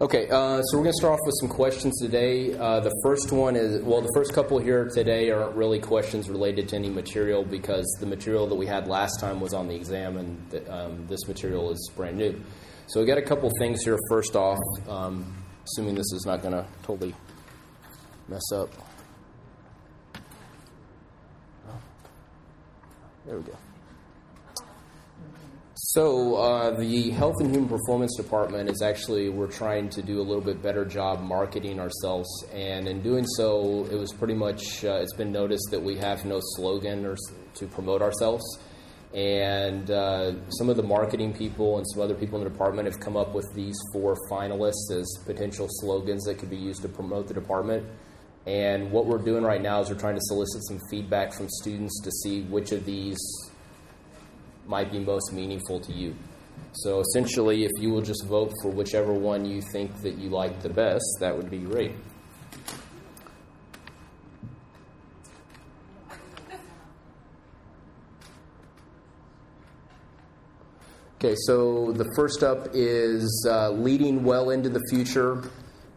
Okay, uh, so we're going to start off with some questions today. Uh, the first one is well, the first couple here today aren't really questions related to any material because the material that we had last time was on the exam, and the, um, this material is brand new. So we got a couple things here. First off, um, assuming this is not going to totally mess up. There we go. So, uh, the Health and Human Performance Department is actually, we're trying to do a little bit better job marketing ourselves. And in doing so, it was pretty much, uh, it's been noticed that we have no slogan or to promote ourselves. And uh, some of the marketing people and some other people in the department have come up with these four finalists as potential slogans that could be used to promote the department. And what we're doing right now is we're trying to solicit some feedback from students to see which of these might be most meaningful to you. So essentially, if you will just vote for whichever one you think that you like the best, that would be great. Okay, so the first up is uh, leading well into the future.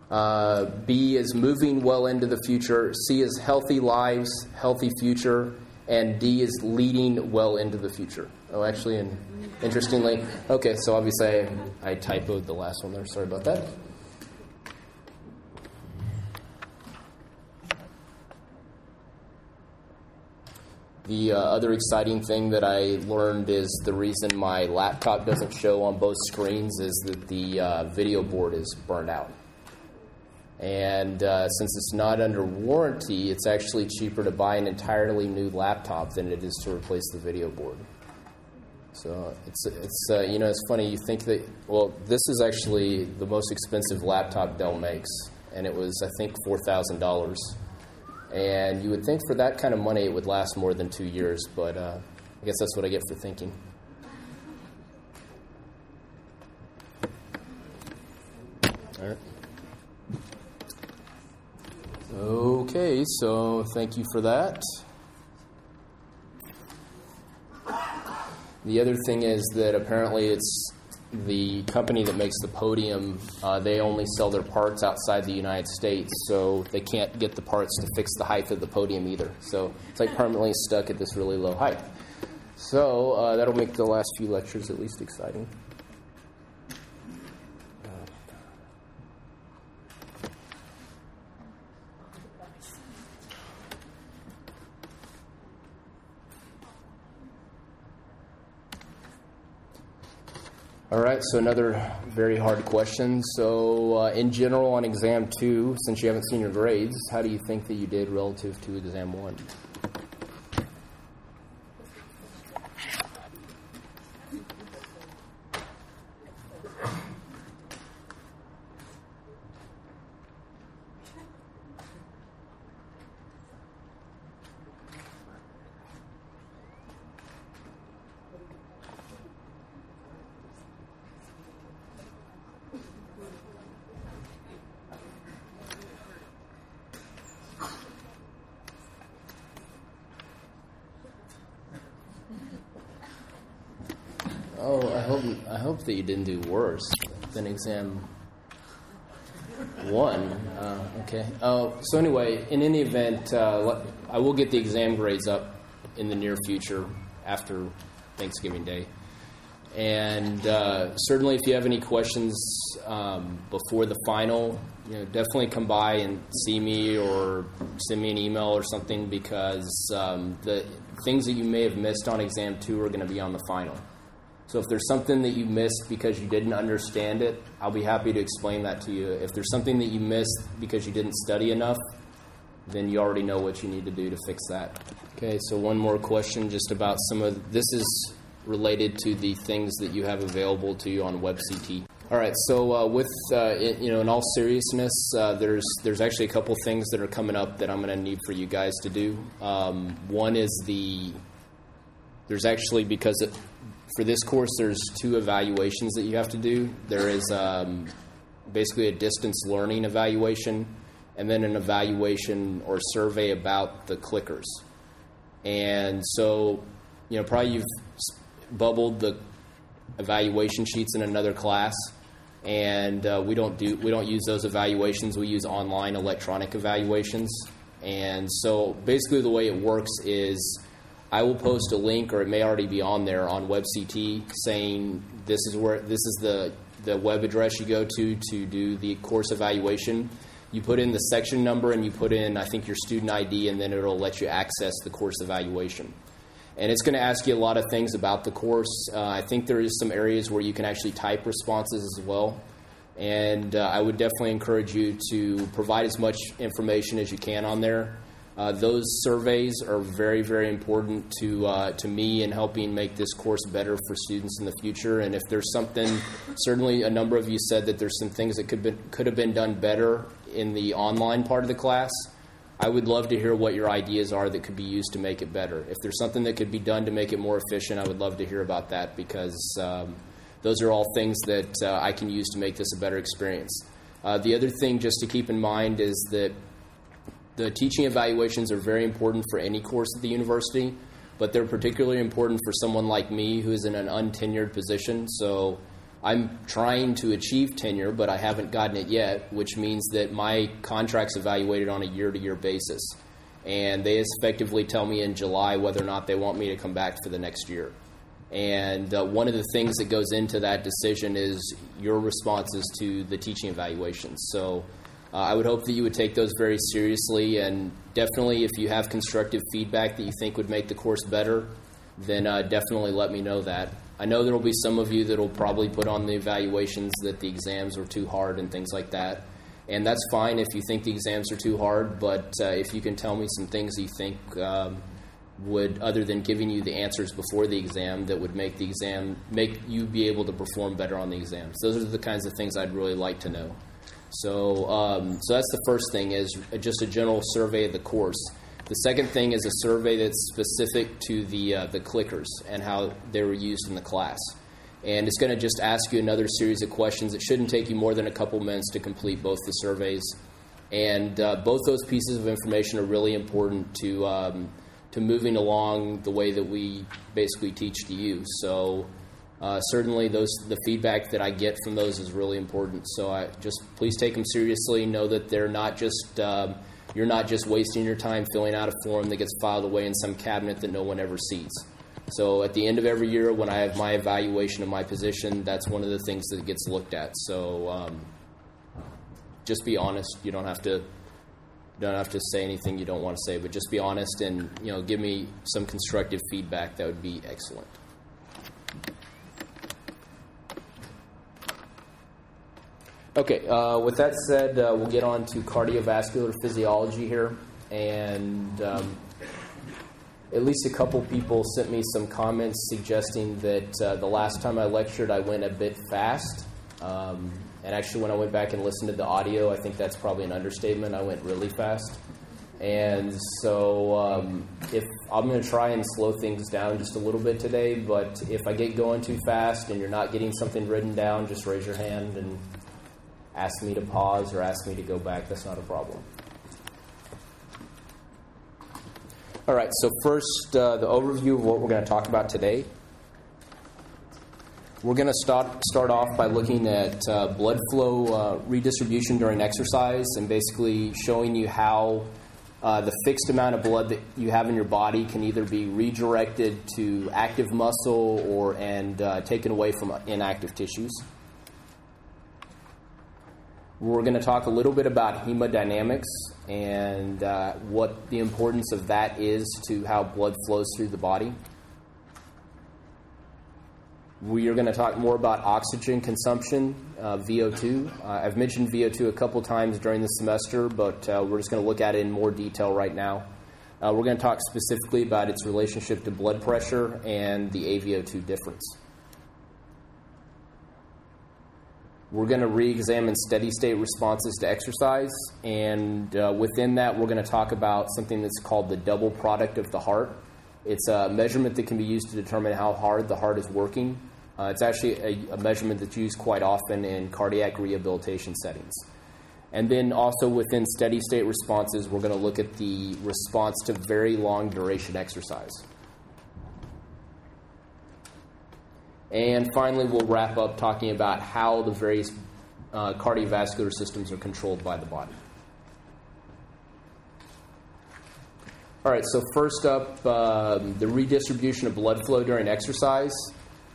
Uh, B is moving well into the future. C is healthy lives, healthy future. And D is leading well into the future. Oh, actually, and interestingly, okay, so obviously I, I typoed the last one there. Sorry about that. The uh, other exciting thing that I learned is the reason my laptop doesn't show on both screens is that the uh, video board is burned out. And uh, since it's not under warranty, it's actually cheaper to buy an entirely new laptop than it is to replace the video board. So it's it's uh, you know it's funny you think that well this is actually the most expensive laptop Dell makes and it was I think four thousand dollars and you would think for that kind of money it would last more than two years but uh, I guess that's what I get for thinking. Okay, so thank you for that. The other thing is that apparently it's the company that makes the podium, uh, they only sell their parts outside the United States, so they can't get the parts to fix the height of the podium either. So it's like permanently stuck at this really low height. So uh, that'll make the last few lectures at least exciting. All right, so another very hard question. So, uh, in general, on exam two, since you haven't seen your grades, how do you think that you did relative to exam one? Oh, I hope I hope that you didn't do worse than exam one. Uh, okay. Oh, so anyway, in any event, uh, I will get the exam grades up in the near future after Thanksgiving Day. And uh, certainly, if you have any questions um, before the final, you know, definitely come by and see me or send me an email or something because um, the things that you may have missed on exam two are going to be on the final. So if there's something that you missed because you didn't understand it, I'll be happy to explain that to you. If there's something that you missed because you didn't study enough, then you already know what you need to do to fix that. Okay, so one more question just about some of this is related to the things that you have available to you on WebCT. All right, so uh, with uh, it, you know, in all seriousness, uh, there's there's actually a couple things that are coming up that I'm going to need for you guys to do. Um, one is the there's actually because for this course, there's two evaluations that you have to do. There is um, basically a distance learning evaluation, and then an evaluation or survey about the clickers. And so, you know, probably you've bubbled the evaluation sheets in another class. and uh, we don't do we don't use those evaluations. We use online electronic evaluations, and so basically the way it works is I will post a link, or it may already be on there on WebCT, saying this is where this is the the web address you go to to do the course evaluation. You put in the section number and you put in I think your student ID, and then it'll let you access the course evaluation. And it's going to ask you a lot of things about the course. Uh, I think there is some areas where you can actually type responses as well. And uh, I would definitely encourage you to provide as much information as you can on there. Uh, those surveys are very, very important to uh, to me in helping make this course better for students in the future. And if there's something, certainly a number of you said that there's some things that could be, could have been done better in the online part of the class. I would love to hear what your ideas are that could be used to make it better. If there's something that could be done to make it more efficient, I would love to hear about that because um, those are all things that uh, I can use to make this a better experience. Uh, the other thing, just to keep in mind, is that the teaching evaluations are very important for any course at the university, but they're particularly important for someone like me who is in an untenured position. So I'm trying to achieve tenure, but I haven't gotten it yet, which means that my contract's evaluated on a year to year basis. And they effectively tell me in July whether or not they want me to come back for the next year. And uh, one of the things that goes into that decision is your responses to the teaching evaluations. So uh, I would hope that you would take those very seriously, and definitely if you have constructive feedback that you think would make the course better, then uh, definitely let me know that. I know there will be some of you that will probably put on the evaluations that the exams are too hard and things like that. And that's fine if you think the exams are too hard, but uh, if you can tell me some things you think um, would, other than giving you the answers before the exam, that would make the exam, make you be able to perform better on the exams. Those are the kinds of things I'd really like to know. So, um, so that's the first thing is just a general survey of the course. The second thing is a survey that's specific to the uh, the clickers and how they were used in the class. And it's going to just ask you another series of questions. It shouldn't take you more than a couple minutes to complete both the surveys. And uh, both those pieces of information are really important to um, to moving along the way that we basically teach to you. So uh, certainly, those the feedback that I get from those is really important. So I just please take them seriously. Know that they're not just um, you're not just wasting your time filling out a form that gets filed away in some cabinet that no one ever sees. So at the end of every year, when I have my evaluation of my position, that's one of the things that gets looked at. So um, just be honest. You don't have to don't have to say anything you don't want to say, but just be honest and you know give me some constructive feedback. That would be excellent. Okay, uh, with that said, uh, we'll get on to cardiovascular physiology here. And um, at least a couple people sent me some comments suggesting that uh, the last time I lectured, I went a bit fast. Um, and actually, when I went back and listened to the audio, I think that's probably an understatement. I went really fast. And so, um, if I'm going to try and slow things down just a little bit today, but if I get going too fast and you're not getting something written down, just raise your hand and ask me to pause or ask me to go back. That's not a problem. All right, so first, uh, the overview of what we're going to talk about today. We're going to start, start off by looking at uh, blood flow uh, redistribution during exercise and basically showing you how uh, the fixed amount of blood that you have in your body can either be redirected to active muscle or and uh, taken away from inactive tissues. We're going to talk a little bit about hemodynamics and uh, what the importance of that is to how blood flows through the body. We are going to talk more about oxygen consumption, uh, VO2. Uh, I've mentioned VO2 a couple times during the semester, but uh, we're just going to look at it in more detail right now. Uh, we're going to talk specifically about its relationship to blood pressure and the AVO2 difference. We're going to re examine steady state responses to exercise. And uh, within that, we're going to talk about something that's called the double product of the heart. It's a measurement that can be used to determine how hard the heart is working. Uh, it's actually a, a, measurement that's used quite often in cardiac rehabilitation settings. And then also within steady state responses, we're going to look at the response to very long duration exercise. And finally, we'll wrap up talking about how the various uh, cardiovascular systems are controlled by the body. All right, so first up, um, the redistribution of blood flow during exercise.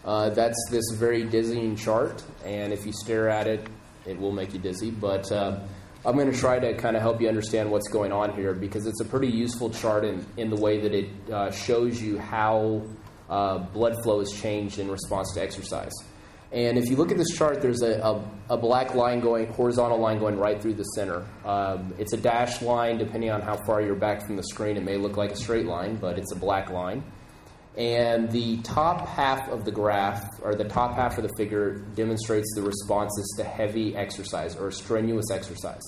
Uh, that's this very dizzying chart, and if you stare at it, it will make you dizzy. But uh, I'm going to try to kind of help you understand what's going on here because it's a pretty useful chart in, in the way that it uh, shows you how uh, blood flow has changed in response to exercise. And if you look at this chart, there's a, a, a black line going, horizontal line going right through the center. Um, it's a dashed line, depending on how far you're back from the screen. It may look like a straight line, but it's a black line. And the top half of the graph, or the top half of the figure, demonstrates the responses to heavy exercise or strenuous exercise.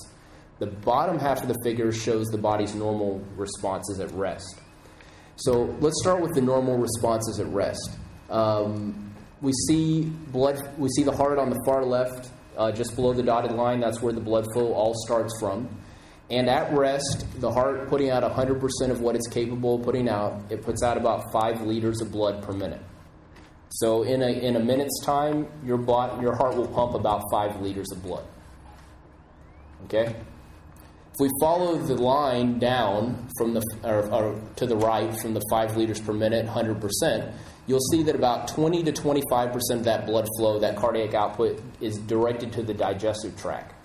The bottom half of the figure shows the body's normal responses at rest. So let's start with the normal responses at rest. Um, we see blood. We see the heart on the far left, uh, just below the dotted line. That's where the blood flow all starts from. And at rest, the heart putting out 100% of what it's capable of putting out. It puts out about five liters of blood per minute. So in a in a minute's time, your bot, your heart will pump about five liters of blood. Okay. If we follow the line down from the or, or to the right from the five liters per minute, 100%, you'll see that about 20 to 25 percent of that blood flow, that cardiac output, is directed to the digestive tract,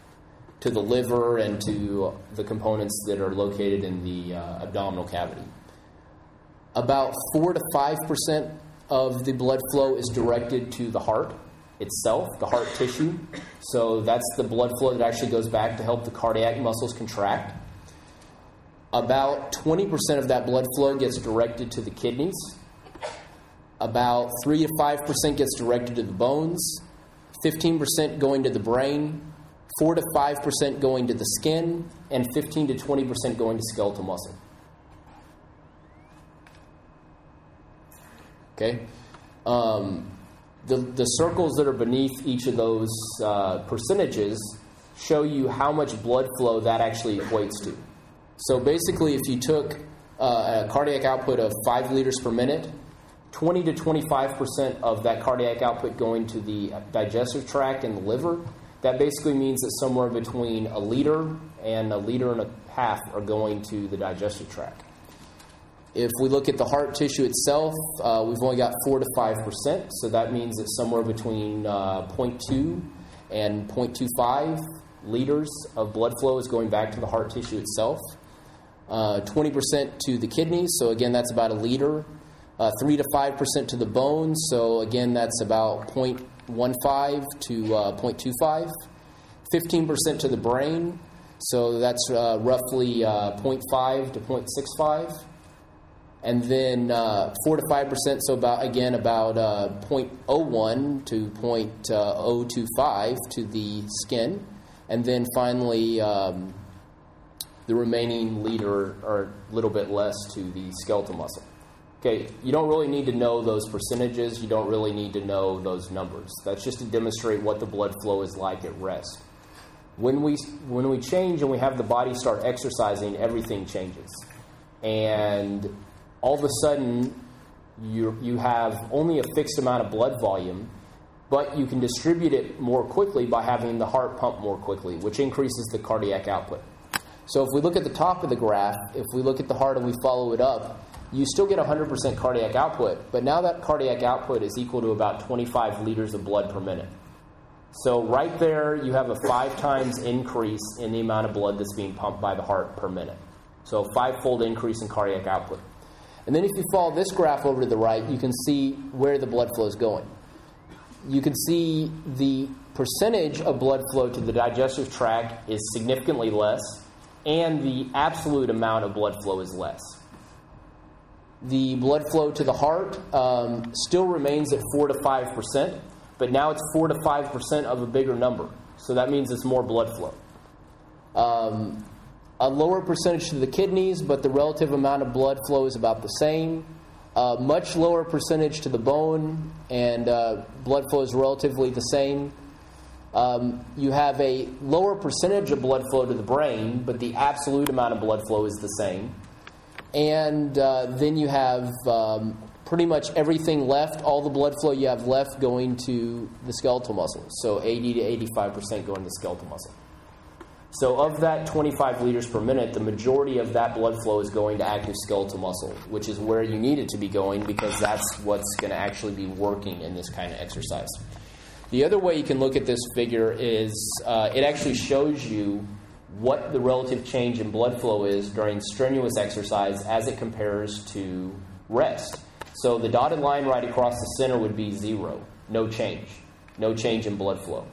to the liver, and to the components that are located in the uh, abdominal cavity. About 4 to 5 percent of the blood flow is directed to the heart itself, the heart tissue. So that's the blood flow that actually goes back to help the cardiac muscles contract. About 20% of that blood flow gets directed to the kidneys, about 3 to 5% gets directed to the bones, 15% going to the brain, 4 to 5% going to the skin, and 15 to 20% going to skeletal muscle. Okay? Um, the, the circles that are beneath each of those uh, percentages show you how much blood flow that actually equates to. So basically, if you took uh, a cardiac output of 5 liters per minute 20 to 25 percent of that cardiac output going to the digestive tract and the liver. That basically means that somewhere between a liter and a liter and a half are going to the digestive tract. If we look at the heart tissue itself, uh, we've only got 4 to 5 percent, so that means that somewhere between uh, 0.2 and 0.25 liters of blood flow is going back to the heart tissue itself. Uh, 20% to the kidneys, so again, that's about a liter uh, 3 to 5% to the bones, so again, that's about 0.15 to uh, 0.25. 15% to the brain, so that's uh, roughly uh, 0.5 to 0.65. And then uh, 4 to 5%, so about again about uh, 0.01 to 0.025 to the skin. And then finally, um, the remaining liter or a little bit less to the skeletal muscle. Okay, you don't really need to know those percentages. You don't really need to know those numbers. That's just to demonstrate what the blood flow is like at rest. When we, when we change and we have the body start exercising, everything changes. And all of a sudden, you, you have only a fixed amount of blood volume, but you can distribute it more quickly by having the heart pump more quickly, which increases the cardiac output. So if we look at the top of the graph, if we look at the heart and we follow it up, you still get 100% cardiac output, but now that cardiac output is equal to about 25 liters of blood per minute. So, right there, you have a five times increase in the amount of blood that's being pumped by the heart per minute. So, five fold increase in cardiac output. And then, if you follow this graph over to the right, you can see where the blood flow is going. You can see the percentage of blood flow to the digestive tract is significantly less, and the absolute amount of blood flow is less the blood flow to the heart um, still remains at 4 to 5%, but now it's 4 to 5% of a bigger number. So that means it's more blood flow. Um, a lower percentage to the kidneys, but the relative amount of blood flow is about the same. Uh, much lower percentage to the bone, and uh, blood flow is relatively the same. Um, you have a lower percentage of blood flow to the brain, but the absolute amount of blood flow is the same. And uh, then you have um, pretty much everything left, all the blood flow you have left going to the skeletal muscle. So 80 to 85% going to the skeletal muscle. So, of that 25 liters per minute, the majority of that blood flow is going to active skeletal muscle, which is where you need it to be going because that's what's going to actually be working in this kind of exercise. The other way you can look at this figure is uh, it actually shows you what the relative change in blood flow is during strenuous exercise as it compares to rest. So, the dotted line right across the center would be zero, no change, no change in blood flow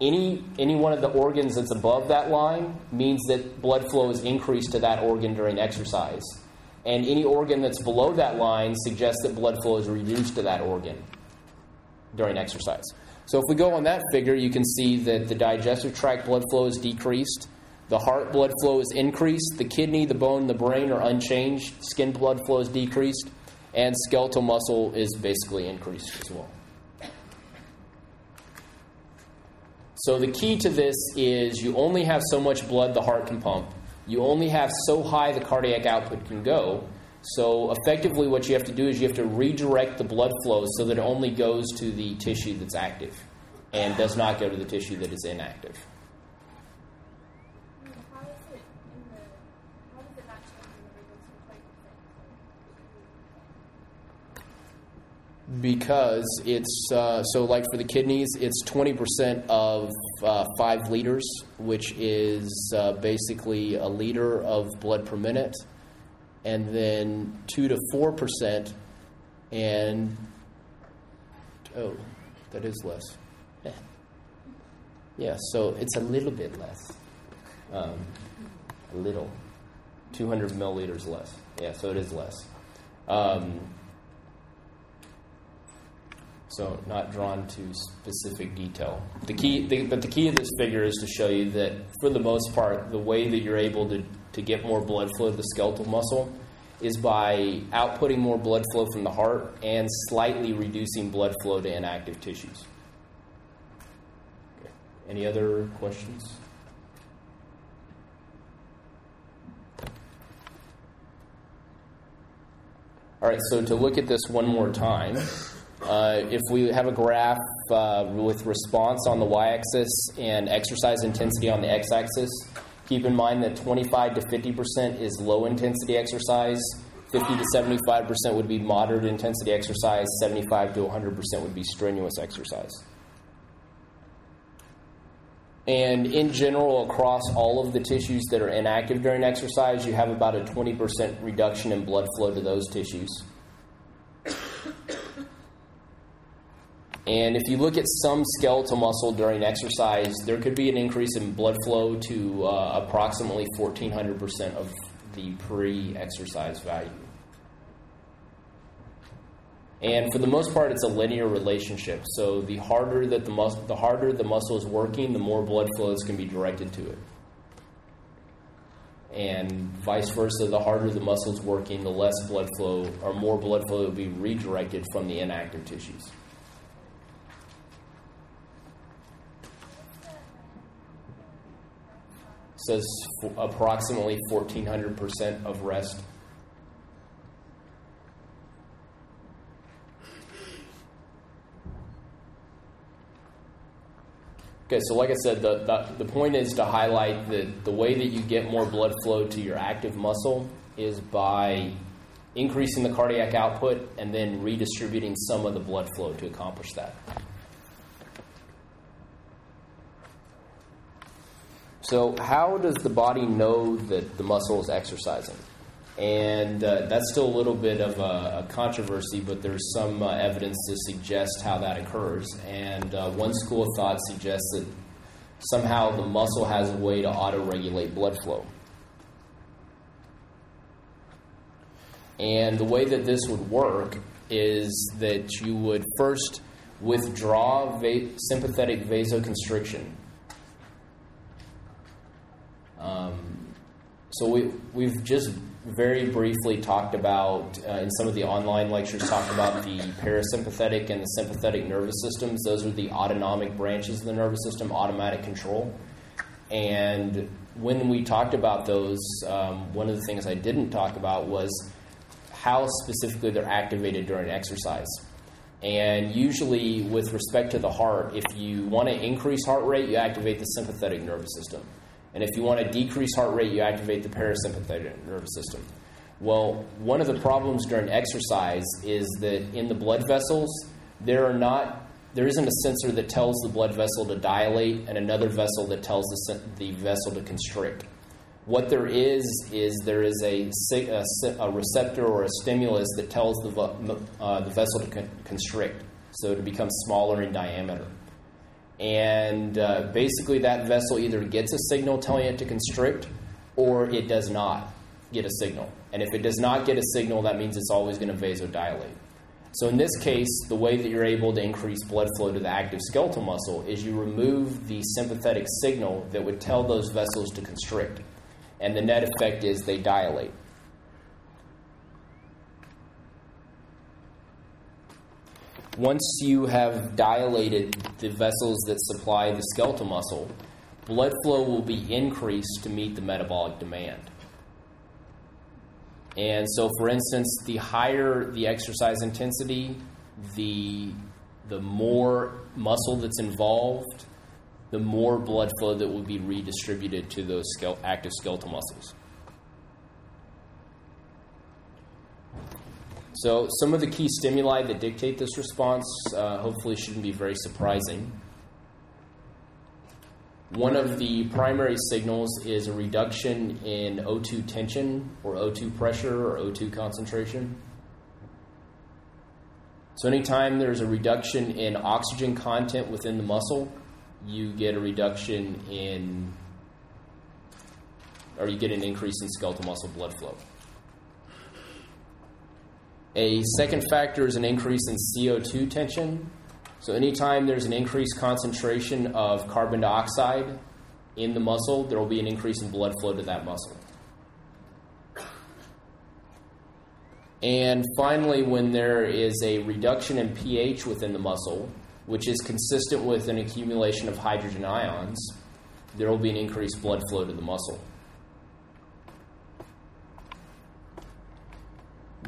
any any one of the organs that's above that line means that blood flow is increased to that organ during exercise. And any organ that's below that line suggests that blood flow is reduced to that organ during exercise. So if we go on that figure, you can see that the digestive tract blood flow is decreased, the heart blood flow is increased, the kidney, the bone, the brain are unchanged, skin blood flow is decreased, and skeletal muscle is basically increased as well. So the key to this is you only have so much blood the heart can pump. You only have so high the cardiac output can go. So effectively, what you have to do is you have to redirect the blood flow so that it only goes to the tissue that's active and does not go to the tissue that is inactive. Because it's uh, so like for the kidneys it's 20% of uh, 5 liters which is uh, basically a liter of blood per minute and then 2 to 4% and oh that is less. Yeah, yeah so it's a little bit less. Um, a little. 200 milliliters less. Yeah so it is less. Um, so not drawn to specific detail. The key, the, but the key of this figure is to show you that for the most part, the way that you're able to, to get more blood flow to the skeletal muscle is by outputting more blood flow from the heart and slightly reducing blood flow to inactive tissues. Okay. Any other questions? All right, so to look at this one more time. Uh, if we have a graph uh, with response on the y-axis and exercise intensity on the x-axis, keep in mind that 25 to 50 percent is low intensity exercise. 50 to 75 percent would be moderate intensity exercise. 75 to 100 percent would be strenuous exercise. And in general, across all of the tissues that are inactive during exercise, you have about a 20% reduction in blood flow to those tissues. And if you look at some skeletal muscle during exercise, there could be an increase in blood flow to uh, approximately 1400% of the pre exercise value. And for the most part, it's a linear relationship. So the harder that the mus- the harder the muscle is working, the more blood flows can be directed to it. And vice versa, the harder the muscle is working, the less blood flow or more blood flow will be redirected from the inactive tissues. Says approximately 1400% of rest. Okay, so like I said, the, the, the, point is to highlight that the way that you get more blood flow to your active muscle is by increasing the cardiac output and then redistributing some of the blood flow to accomplish that. So, how does the body know that the muscle is exercising? And uh, that's still a little bit of a, a controversy, but there's some uh, evidence to suggest how that occurs. And uh, one school of thought suggests that somehow the muscle has a way to auto regulate blood flow. And the way that this would work is that you would first withdraw va- sympathetic vasoconstriction so we, we've just very briefly talked about, uh, in some of the online lectures, talked about the parasympathetic and the sympathetic nervous systems. Those are the autonomic branches of the nervous system, automatic control. And when we talked about those, um, one of the things I didn't talk about was how specifically they're activated during exercise. And usually, with respect to the heart, if you want to increase heart rate, you activate the sympathetic nervous system. And if you want to decrease heart rate, you activate the parasympathetic nervous system. Well, one of the problems during exercise is that in the blood vessels, there are not there isn't a sensor that tells the blood vessel to dilate and another vessel that tells the, the vessel to constrict. What there is is there is a, a, a receptor or a stimulus that tells the, uh, the vessel to con- constrict, so to become smaller in diameter. And uh, basically, that vessel either gets a signal telling it to constrict or it does not get a signal. And if it does not get a signal, that means it's always going to vasodilate. So in this case, the way that you're able to increase blood flow to the active skeletal muscle is you remove the sympathetic signal that would tell those vessels to constrict. And the net effect is they dilate. Once you have dilated the vessels that supply the skeletal muscle, blood flow will be increased to meet the metabolic demand. And so, for instance, the higher the exercise intensity, the, the more muscle that's involved, the more blood flow that will be redistributed to those active skeletal muscles. So, some of the key stimuli that dictate this response uh, hopefully shouldn't be very surprising. One of the primary signals is a reduction in O2 tension or O2 pressure or O2 concentration. So, anytime there's a reduction in oxygen content within the muscle, you get a reduction in, or you get an increase in skeletal muscle blood flow. A second factor is an increase in CO2 tension so, anytime there's an increased concentration of carbon dioxide in the muscle, there will be an increase in blood flow to that muscle. And finally, when there is a reduction in pH within the muscle, which is consistent with an accumulation of hydrogen ions, there will be an increased blood flow to the muscle.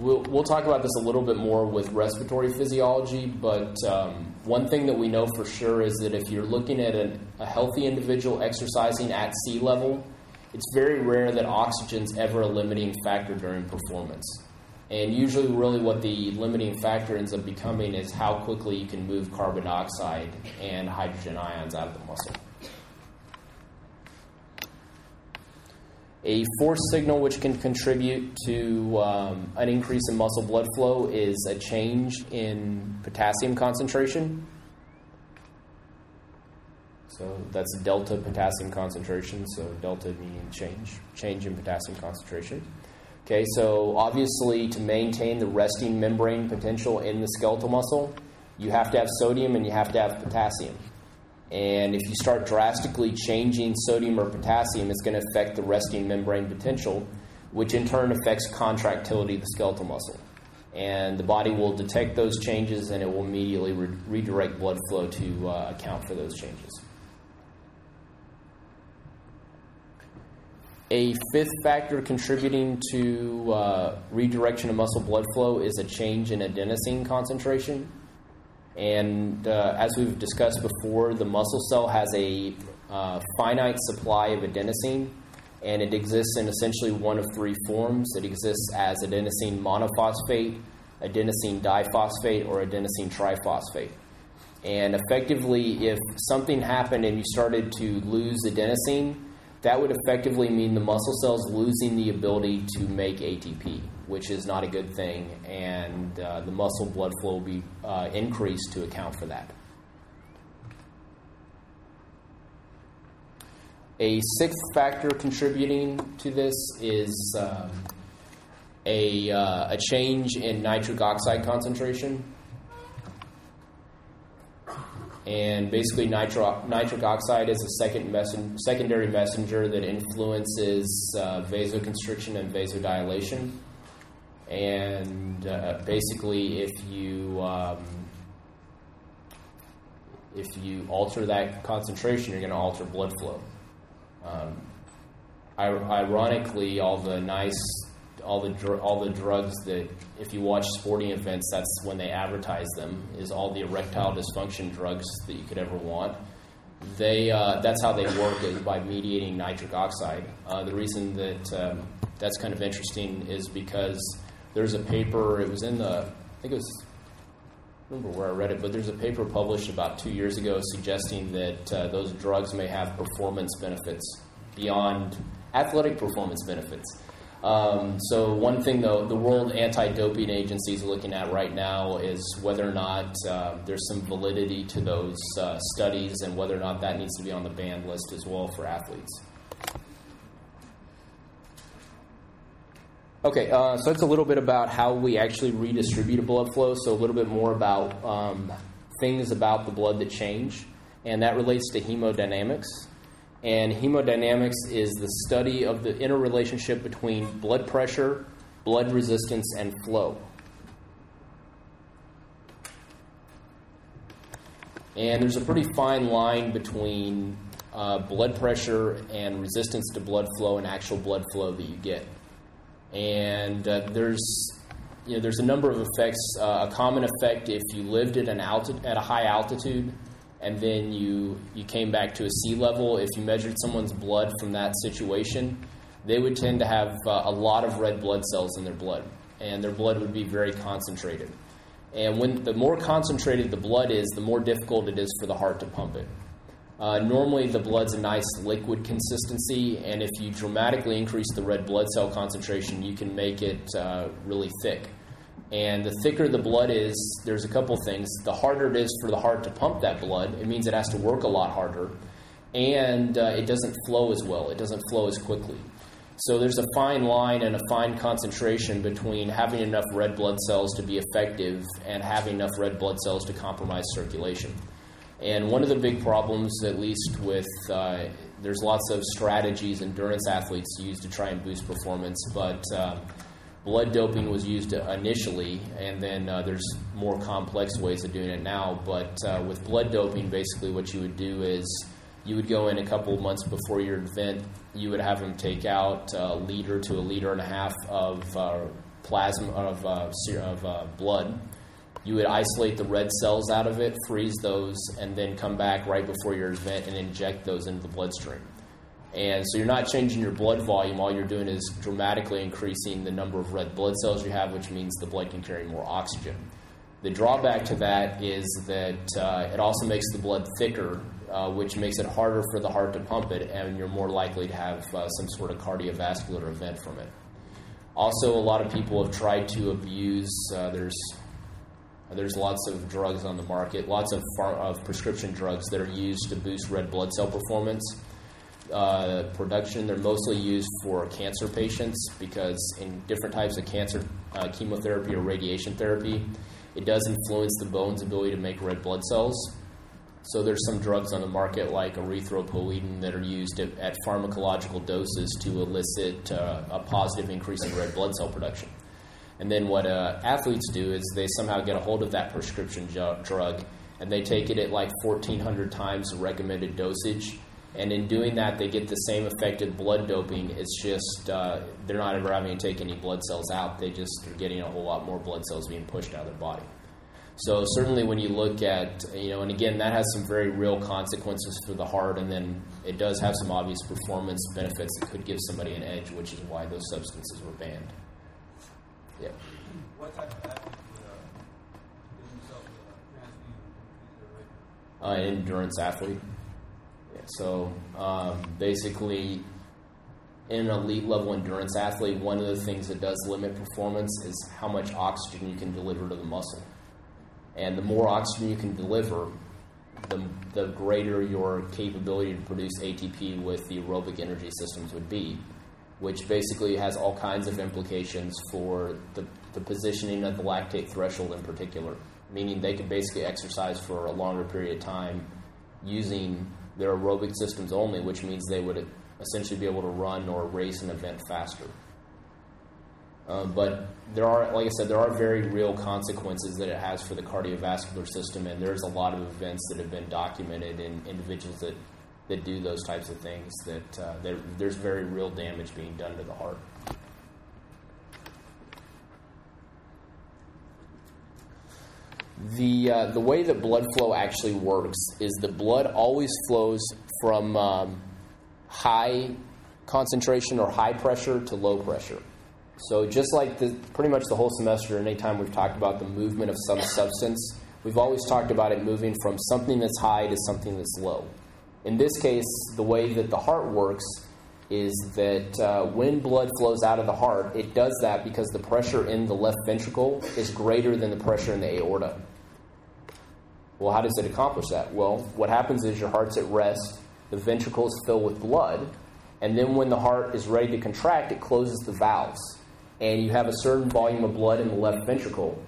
We'll, we'll talk about this a little bit more with respiratory physiology, but um, one thing that we know for sure is that if you're looking at an, a healthy individual exercising at sea level, it's very rare that oxygen's ever a limiting factor during performance. And usually, really, what the limiting factor ends up becoming is how quickly you can move carbon dioxide and hydrogen ions out of the muscle. A fourth signal which can contribute to um, an increase in muscle blood flow is a change in potassium concentration. So that's delta potassium concentration. So delta meaning change, change in potassium concentration. Okay, so obviously to maintain the resting membrane potential in the skeletal muscle, you have to have sodium and you have to have potassium. And if you start drastically changing sodium or potassium, it's going to affect the resting membrane potential, which in turn affects contractility of the skeletal muscle. And the body will detect those changes and it will immediately re- redirect blood flow to uh, account for those changes. A fifth factor contributing to uh, redirection of muscle blood flow is a change in adenosine concentration. And uh, as we've discussed before, the muscle cell has a uh, finite supply of adenosine, and it exists in essentially one of three forms. It exists as adenosine monophosphate, adenosine diphosphate, or adenosine triphosphate. And effectively, if something happened and you started to lose adenosine, that would effectively mean the muscle cells losing the ability to make ATP which is not a good thing, and uh, the muscle blood flow will be uh, increased to account for that. A sixth factor contributing to this is um, a, uh, a change in nitric oxide concentration. And basically, nitro- nitric oxide is a second messen- secondary messenger that influences uh, vasoconstriction and vasodilation and uh, basically, if you um, if you alter that concentration, you're going to alter blood flow. Um, ironically, all the nice all the dr- all the drugs that if you watch sporting events, that's when they advertise them is all the erectile dysfunction drugs that you could ever want. They uh, that's how they work is by mediating nitric oxide. Uh, the reason that um, that's kind of interesting is because there's a paper. It was in the I think it was. I remember where I read it, but there's a paper published about two years ago suggesting that uh, those drugs may have performance benefits beyond athletic performance benefits. Um, so one thing, though, the World Anti-Doping Agency is looking at right now is whether or not uh, there's some validity to those uh, studies and whether or not that needs to be on the banned list as well for athletes. Okay, uh, so that's a little bit about how we actually redistribute blood flow. So a little bit more about um, things about the blood that change, and that relates to hemodynamics. And hemodynamics is the study of the interrelationship between blood pressure, blood resistance, and flow. And there's a pretty fine line between uh, blood pressure and resistance to blood flow and actual blood flow that you get. And uh, there's you know, there's a number of effects. Uh, a common effect if you lived at an alti- at a high altitude and then you you came back to a sea level, if you measured someone's blood from that situation, they would tend to have uh, a lot of red blood cells in their blood, and their blood would be very concentrated. And when the more concentrated the blood is, the more difficult it is for the heart to pump it. Uh, normally, the blood's a nice liquid consistency, and if you dramatically increase the red blood cell concentration, you can make it uh, really thick. And the thicker the blood is, there's a couple things. The harder it is for the heart to pump that blood, it means it has to work a lot harder. And uh, it doesn't flow as well, it doesn't flow as quickly. So there's a fine line and a fine concentration between having enough red blood cells to be effective and having enough red blood cells to compromise circulation. And one of the big problems, at least with, uh, there's lots of strategies endurance athletes use to try and boost performance, but uh, blood doping was used initially, and then uh, there's more complex ways of doing it now. But uh, with blood doping, basically what you would do is you would go in a couple months before your event. You would have them take out a liter to a liter and a half of uh, plasma of, uh, of blood. You would isolate the red cells out of it, freeze those, and then come back right before your event and inject those into the bloodstream. And so you're not changing your blood volume. All you're doing is dramatically increasing the number of red blood cells you have, which means the blood can carry more oxygen. The drawback to that is that uh, it also makes the blood thicker, uh, which makes it harder for the heart to pump it, and you're more likely to have uh, some sort of cardiovascular event from it. Also, a lot of people have tried to abuse. Uh, there's there's lots of drugs on the market, lots of, far, of prescription drugs that are used to boost red blood cell performance uh, production. They're mostly used for cancer patients because in different types of cancer, uh, chemotherapy or radiation therapy, it does influence the bone's ability to make red blood cells. So there's some drugs on the market like erythropoietin that are used at, at pharmacological doses to elicit uh, a positive increase in red blood cell production. And then what uh, athletes do is they somehow get a hold of that prescription ju- drug and they take it at like 1,400 times the recommended dosage and in doing that, they get the same effective blood doping. It's just uh, they're not ever having to take any blood cells out. They just are getting a whole lot more blood cells being pushed out of their body. So certainly, when you look at you know, and again, that has some very real consequences for the heart, and then it does have some obvious performance benefits that could give somebody an edge, which is why those substances were banned. Yeah. What type of athlete would uh, uh, endurance athlete. So um, basically, in an elite level endurance athlete, one of the things that does limit performance is how much oxygen you can deliver to the muscle. And the more oxygen you can deliver, the, the greater your capability to produce ATP with the aerobic energy systems would be, which basically has all kinds of implications for the, the positioning of the lactate threshold in particular, meaning they can basically exercise for a longer period of time using their aerobic systems only, which means they would essentially be able to run or race an event faster. Um, but there are, like I said, there are very real consequences that it has for the cardiovascular system, and there's a lot of events that have been documented in individuals that, that do those types of things that uh, there's very real damage being done to the heart. The, uh, the way that blood flow actually works is the blood always flows from um, high concentration or high pressure to low pressure. So, just like the, pretty much the whole semester, anytime we've talked about the movement of some substance, we've always talked about it moving from something that's high to something that's low. In this case, the way that the heart works is that uh, when blood flows out of the heart, it does that because the pressure in the left ventricle is greater than the pressure in the aorta. Well, how does it accomplish that? Well, what happens is your heart's at rest, the ventricles fill with blood, and then when the heart is ready to contract, it closes the valves. And you have a certain volume of blood in the left ventricle,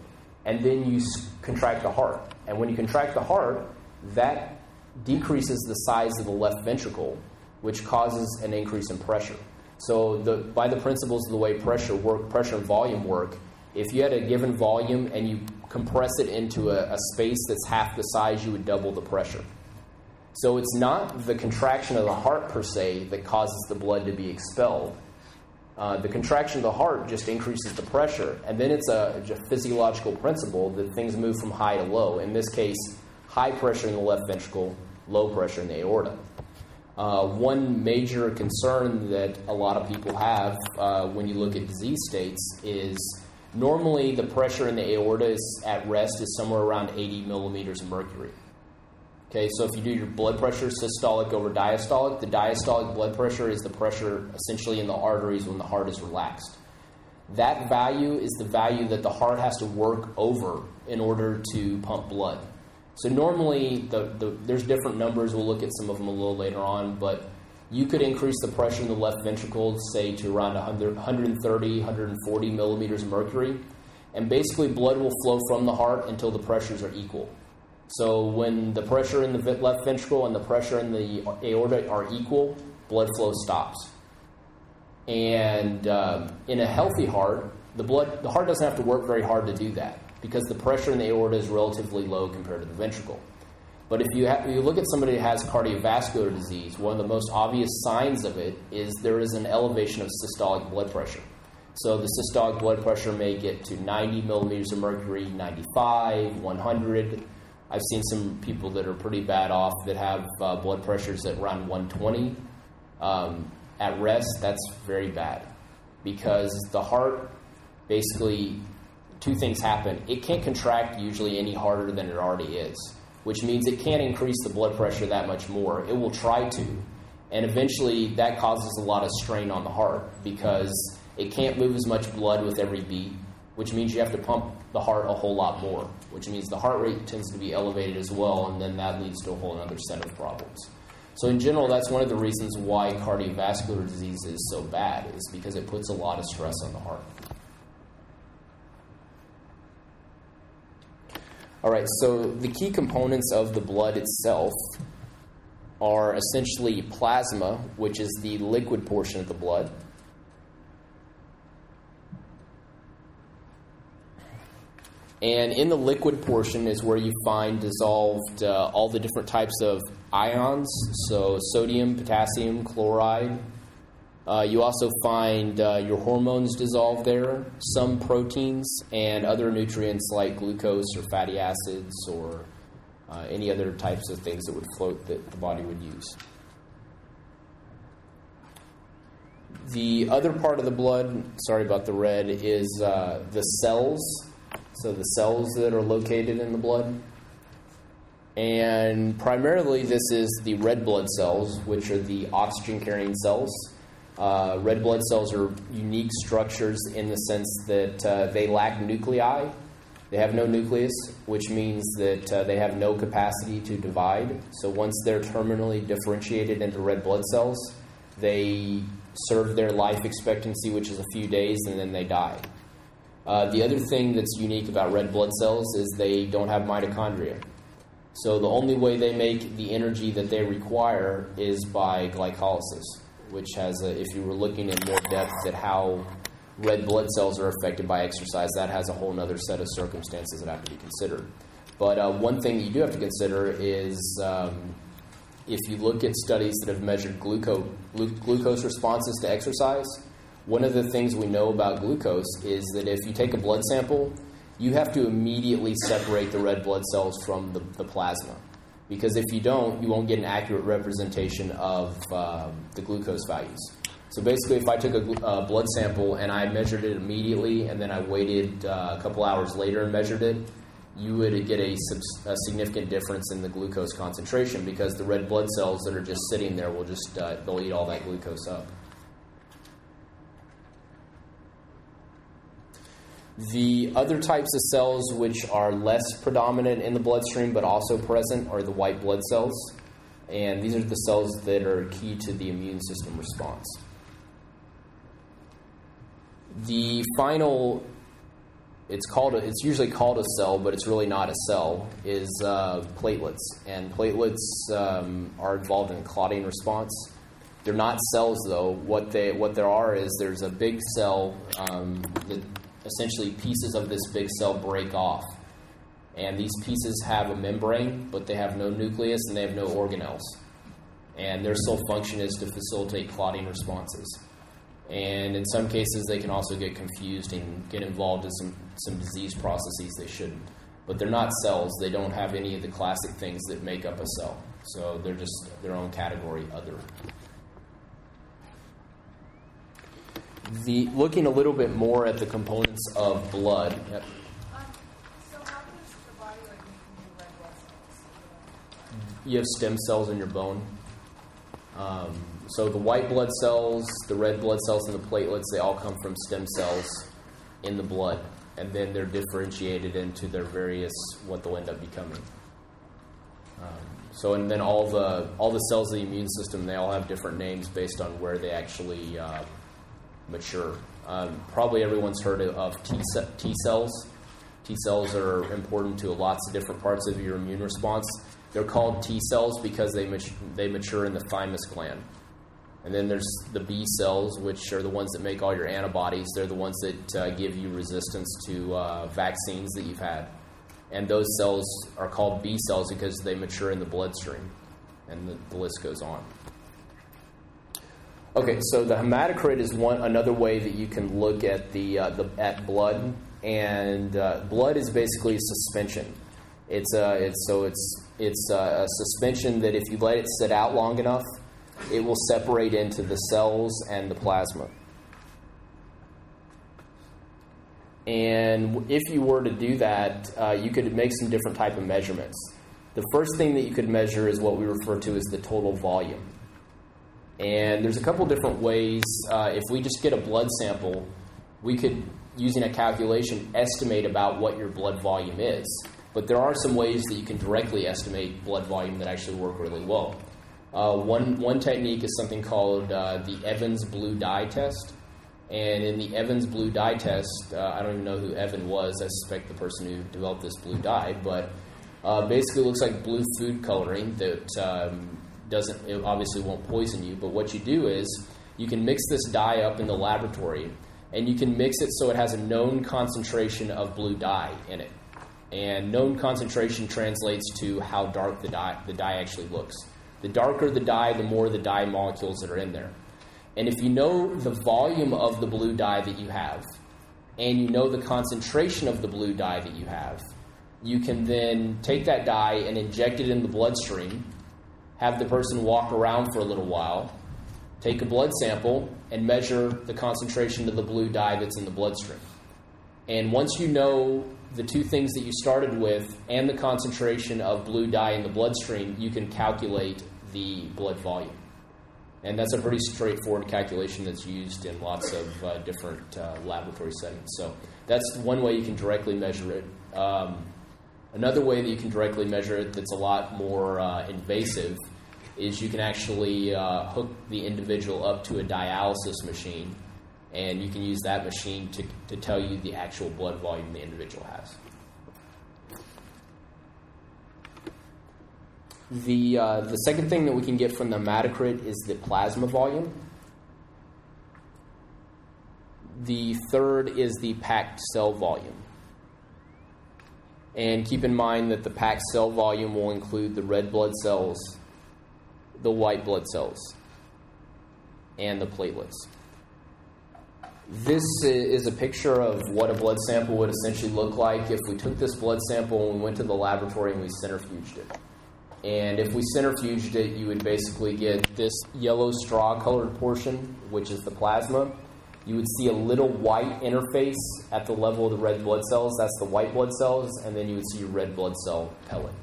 and then you contract the heart. And when you contract the heart, that decreases the size of the left ventricle, which causes an increase in pressure. So, the, by the principles of the way pressure work, pressure and volume work, if you had a given volume and you compress it into a, a space that's half the size, you would double the pressure. So it's not the contraction of the heart per se that causes the blood to be expelled. Uh, the contraction of the heart just increases the pressure, and then it's a, a, physiological principle that things move from high to low. In this case, high pressure in the left ventricle, low pressure in the aorta. Uh, one major concern that a lot of people have uh, when you look at disease states is normally the pressure in the aorta is at rest is somewhere around 80 millimeters of mercury. Okay, so if you do your blood pressure systolic over diastolic, the diastolic blood pressure is the pressure essentially in the arteries when the heart is relaxed. That value is the value that the heart has to work over in order to pump blood. So normally, the, the, there's different numbers. We'll look at some of them a little later on, but you could increase the pressure in the left ventricle, say to around 100, 130, 140 millimeters of mercury, and basically blood will flow from the heart until the pressures are equal. So when the pressure in the left ventricle and the pressure in the aorta are equal, blood flow stops. And uh, in a healthy heart, the blood the heart doesn't have to work very hard to do that because the pressure in the aorta is relatively low compared to the ventricle. But if you, if you look at somebody who has cardiovascular disease, one of the most obvious signs of it is there is an elevation of systolic blood pressure. So the systolic blood pressure may get to 90 millimeters of mercury, 95, 100. I've seen some people that are pretty bad off that have uh, blood pressures at around 120. Um, at rest, that's very bad because the heart basically, two things happen. It can't contract usually any harder than it already is, which means it can't increase the blood pressure that much more. It will try to. And eventually, that causes a lot of strain on the heart because it can't move as much blood with every beat which means you have to pump the heart a whole lot more, which means the heart rate tends to be elevated as well, and then that leads to a whole other set of problems. So, in general, that's one of the reasons why cardiovascular disease is so bad, is because it puts a lot of stress on the heart. All right, so the key components of the blood itself are essentially plasma, which is the liquid portion of the blood And in the liquid portion is where you find dissolved uh, all the different types of ions, so sodium, potassium, chloride. Uh, you also find uh, your hormones dissolved there, some proteins, and other nutrients like glucose or fatty acids or uh, any other types of things that would float that the body would use. The other part of the blood, sorry about the red, is uh, the cells so the cells that are located in the blood. And primarily, this is the red blood cells, which are the oxygen carrying cells. Uh, red blood cells are unique structures in the sense that uh, they lack nuclei. They have no nucleus, which means that uh, they have no capacity to divide. So once they're terminally differentiated into red blood cells, they serve their life expectancy, which is a few days, and then they die. Uh, the other thing that's unique about red blood cells is they don't have mitochondria. So the only way they make the energy that they require is by glycolysis, which has a, if you were looking in more depth at how red blood cells are affected by exercise, that has a whole other set of circumstances that have to be considered. But uh, one thing you do have to consider is um, if you look at studies that have measured glucose, glucose responses to exercise, one of the things we know about glucose is that if you take a blood sample you have to immediately separate the red blood cells from the, the plasma. Because if you don't, you won't get an accurate representation of um, the glucose values. So basically, if I took a uh, blood sample and I measured it immediately, and then I waited uh, a couple hours later and measured it, you would get a, a, significant difference in the glucose concentration because the red blood cells that are just sitting there will just uh, they'll eat all that glucose up. The other types of cells which are less predominant in the bloodstream but also present are the white blood cells. And these are the cells that are key to the immune system response. The final, it's called a, it's usually called a cell, but it's really not a cell, is uh, platelets. And platelets um, are involved in clotting response. They're not cells, though. What they what there are is there's a big cell um, that essentially pieces of this big cell break off. And these pieces have a membrane, but they have no nucleus and they have no organelles. And their sole function is to facilitate clotting responses. And in some cases, they can also get confused and get involved in some, some disease processes they shouldn't. But they're not cells, they don't have any of the classic things that make up a cell. So they're just their own category, other. The looking a little bit more at the components of blood. Yep. You have stem cells in your bone. Um, so the white blood cells, the red blood cells, and the platelets, they all come from stem cells in the blood. And then they're differentiated into their various, what they'll end up becoming. Um, so, and then all the, all the cells of the immune system, they all have different names based on where they actually uh, mature. Um, probably everyone's heard of T, T cells. T cells are important to lots of different parts of your immune response. They're called T cells because they, mat- they mature in the thymus gland. And then there's the B cells, which are the ones that make all your antibodies. They're the ones that uh, give you resistance to uh, vaccines that you've had. And those cells are called B cells because they mature in the bloodstream. And the, the list goes on. Okay, so the hematocrit is one another way that you can look at the, uh, the at blood, and uh, blood is basically a suspension. It's a, uh, it's so it's it's uh, a suspension that if you let it sit out long enough, it will separate into the cells and the plasma. And if you were to do that, uh, you could make some different type of measurements. The first thing that you could measure is what we refer to as the total volume. And there's a couple different ways. Uh, if we just get a blood sample, we could, using a calculation, estimate about what your blood volume is. But there are some ways that you can directly estimate blood volume that actually work really well. Uh, one, one technique is something called uh, the Evans blue dye test. And in the Evans blue dye test, uh, I don't even know who Evan was. I suspect the person who developed this blue dye, but uh, basically looks like blue food coloring that um, doesn't it obviously won't poison you. But what you do is you can mix this dye up in the laboratory, and you can mix it so it has a known concentration of blue dye in it. And known concentration translates to how dark the dye the dye actually looks. The darker the dye, the more the dye molecules that are in there. And if you know the volume of the blue dye that you have, and you know the concentration of the blue dye that you have, you can then take that dye and inject it in the bloodstream have the person walk around for a little while, take a blood sample, and measure the concentration of the blue dye that's in the bloodstream. And once you know the two things that you started with and the concentration of blue dye in the bloodstream, you can calculate the blood volume. And that's a pretty straightforward calculation that's used in lots of uh, different uh, laboratory settings. So that's one way you can directly measure it. Um, Another way that you can directly measure it that's a lot more uh, invasive is you can actually uh, hook the individual up to a dialysis machine, and you can use that machine to, to tell you the actual blood volume the individual has. The, uh, the second thing that we can get from the hematocrit is the plasma volume. The third is the packed cell volume. And keep in mind that the packed cell volume will include the red blood cells, the white blood cells, and the platelets. This is a picture of what a blood sample would essentially look like if we took this blood sample and we went to the laboratory and we centrifuged it. And if we centrifuged it, you would basically get this yellow straw colored portion, which is the plasma. You would see a little white interface at the level of the red blood cells. That's the white blood cells. And then you would see your red blood cell pellet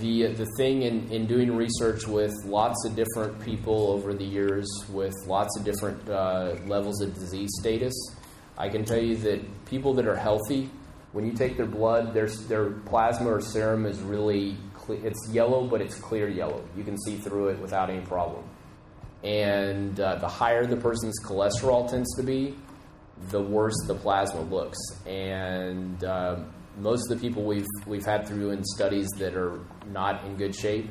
the the thing in, in doing research with lots of different people over the years with lots of different uh, levels of disease status, I can tell you that people that are healthy, when you take their blood, their their plasma or serum is really. It's yellow, but it's clear yellow. You can see through it without any problem. And uh, the higher the person's cholesterol tends to be, the worse the plasma looks. And uh, most of the people we've we've had through in studies that are not in good shape,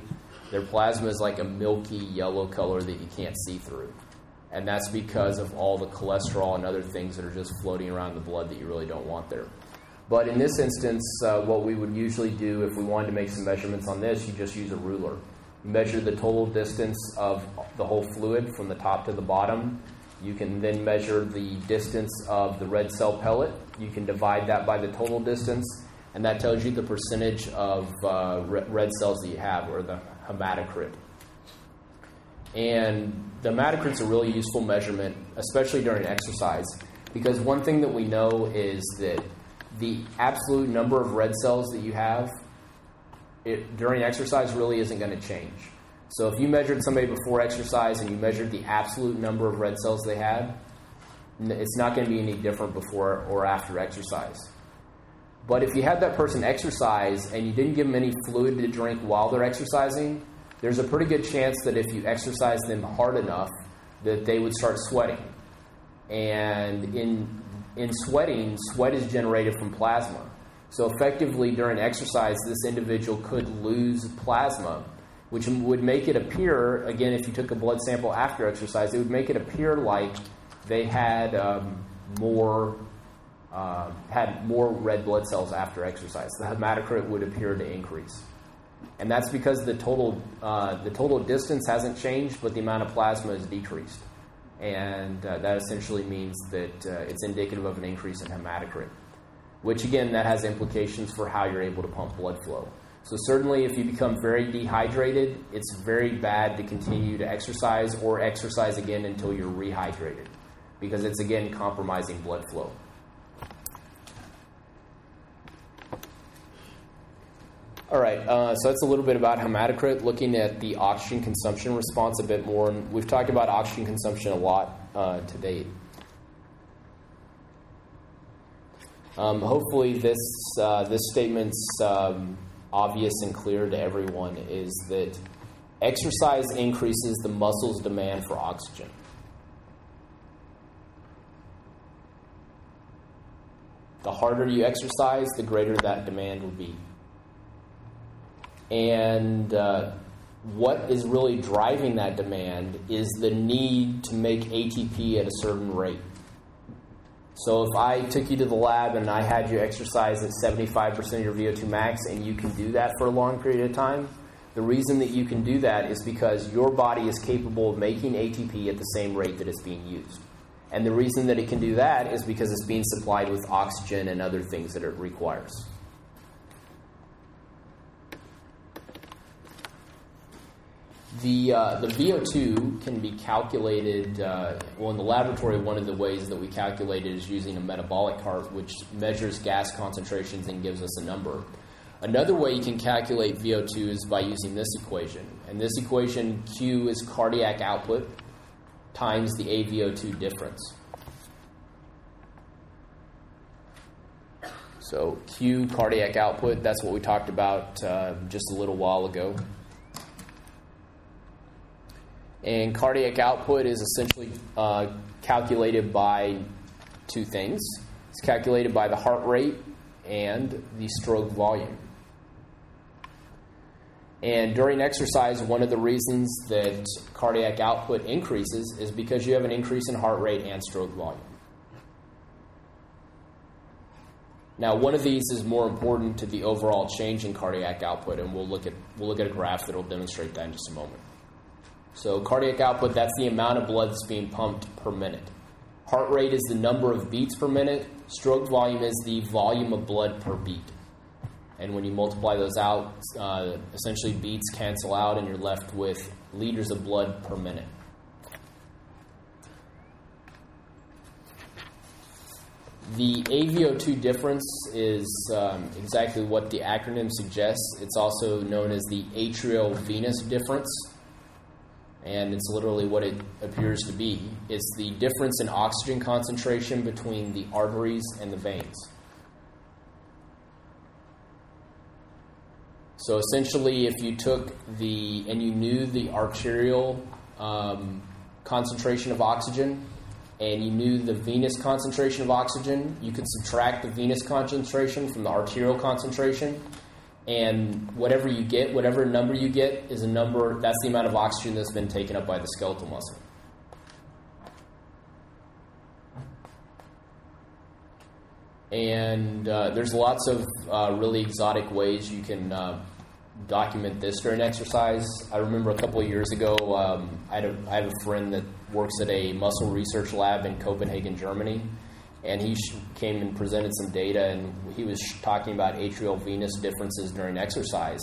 their plasma is like a milky yellow color that you can't see through. And that's because of all the cholesterol and other things that are just floating around in the blood that you really don't want there. But in this instance, uh, what we would usually do if we wanted to make some measurements on this, you just use a ruler. Measure the total distance of the whole fluid from the top to the bottom. You can then measure the distance of the red cell pellet. You can divide that by the total distance and that tells you the percentage of uh, red cells that you have, or the hematocrit. And the hematocrit's a really useful measurement, especially during exercise, because one thing that we know is that the absolute number of red cells that you have it, during exercise really isn't going to change. So if you measured somebody before exercise and you measured the absolute number of red cells they had, it's not going to be any different before or after exercise. But if you had that person exercise and you didn't give them any fluid to drink while they're exercising, there's a pretty good chance that if you exercise them hard enough, that they would start sweating. And in in sweating, sweat is generated from plasma. So effectively during exercise, this individual could lose plasma, which would make it appear again if you took a blood sample after exercise, it would make it appear like they had um, more uh, had more red blood cells after exercise. The hematocrit would appear to increase. And that's because the total, uh, the total distance hasn't changed, but the amount of plasma is decreased. And uh, that essentially means that uh, it's indicative of an increase in hematocrit, which again, that has implications for how you're able to pump blood flow. So, certainly, if you become very dehydrated, it's very bad to continue to exercise or exercise again until you're rehydrated because it's again compromising blood flow. All right, uh, so that's a little bit about hematocrit, looking at the oxygen consumption response a bit more. And we've talked about oxygen consumption a lot uh, to date. Um, hopefully, this, uh, this statement's um, obvious and clear to everyone is that exercise increases the muscle's demand for oxygen. The harder you exercise, the greater that demand will be. And uh, what is really driving that demand is the need to make ATP at a certain rate. So if I took you to the lab and I had you exercise at 75% of your VO2 max and you can do that for a long period of time, the reason that you can do that is because your body is capable of making ATP at the same rate that it's being used. And the reason that it can do that is because it's being supplied with oxygen and other things that it requires. The, uh, the VO2 can be calculated, uh, well, in the laboratory, one of the ways that we calculate it is using a metabolic cart, which measures gas concentrations and gives us a number. Another way you can calculate VO2 is by using this equation. And this equation, Q is cardiac output times the AVO2 difference. So Q, cardiac output, that's what we talked about uh, just a little while ago. And cardiac output is essentially uh, calculated by two things it's calculated by the heart rate and the stroke volume. And during exercise, one of the reasons that cardiac output increases is because you have an increase in heart rate and stroke volume. Now, one of these is more important to the overall change in cardiac output, and we'll look at we'll look at a graph that will demonstrate that in just a moment. So cardiac output, that's the amount of blood that's being pumped per minute. Heart rate is the number of beats per minute. Stroke volume is the volume of blood per beat. And when you multiply those out, uh, essentially beats cancel out, and you're left with liters of blood per minute. The AVO2 difference is um, exactly what the acronym suggests. It's also known as the atrial venous difference, and it's literally what it appears to be. It's the difference in oxygen concentration between the arteries and the veins. So essentially, if you took the and you knew the arterial um, concentration of oxygen and you knew the venous concentration of oxygen, you could subtract the venous concentration from the arterial concentration. And whatever you get, whatever number you get, is a number, that's the amount of oxygen that's been taken up by the skeletal muscle. And uh, there's lots of uh, really exotic ways you can uh, document this during exercise. I remember a couple of years ago, um, I, had a, I have a friend that works at a muscle research lab in Copenhagen, Germany, and he sh- came and presented some data, and he was sh- talking about atrial venous differences during exercise.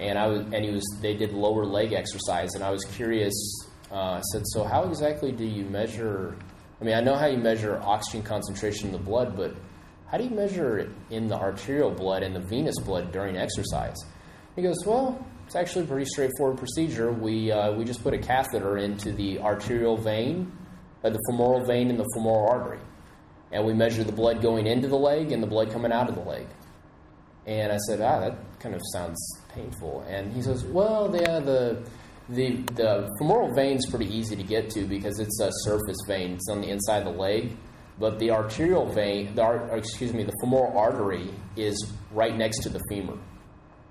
And I was, and he was, they did lower leg exercise, and I was curious. Uh, I said, so how exactly do you measure? I mean, I know how you measure oxygen concentration in the blood, but how do you measure it in the arterial blood and the venous blood during exercise? He goes, Well, it's actually a pretty straightforward procedure. We, uh, we just put a catheter into the arterial vein, uh, the femoral vein, and the femoral artery. And we measure the blood going into the leg and the blood coming out of the leg. And I said, Ah, that kind of sounds painful. And he says, Well, yeah, the, the, the femoral vein is pretty easy to get to because it's a surface vein, it's on the inside of the leg. But the arterial vein, the, excuse me, the femoral artery is right next to the femur.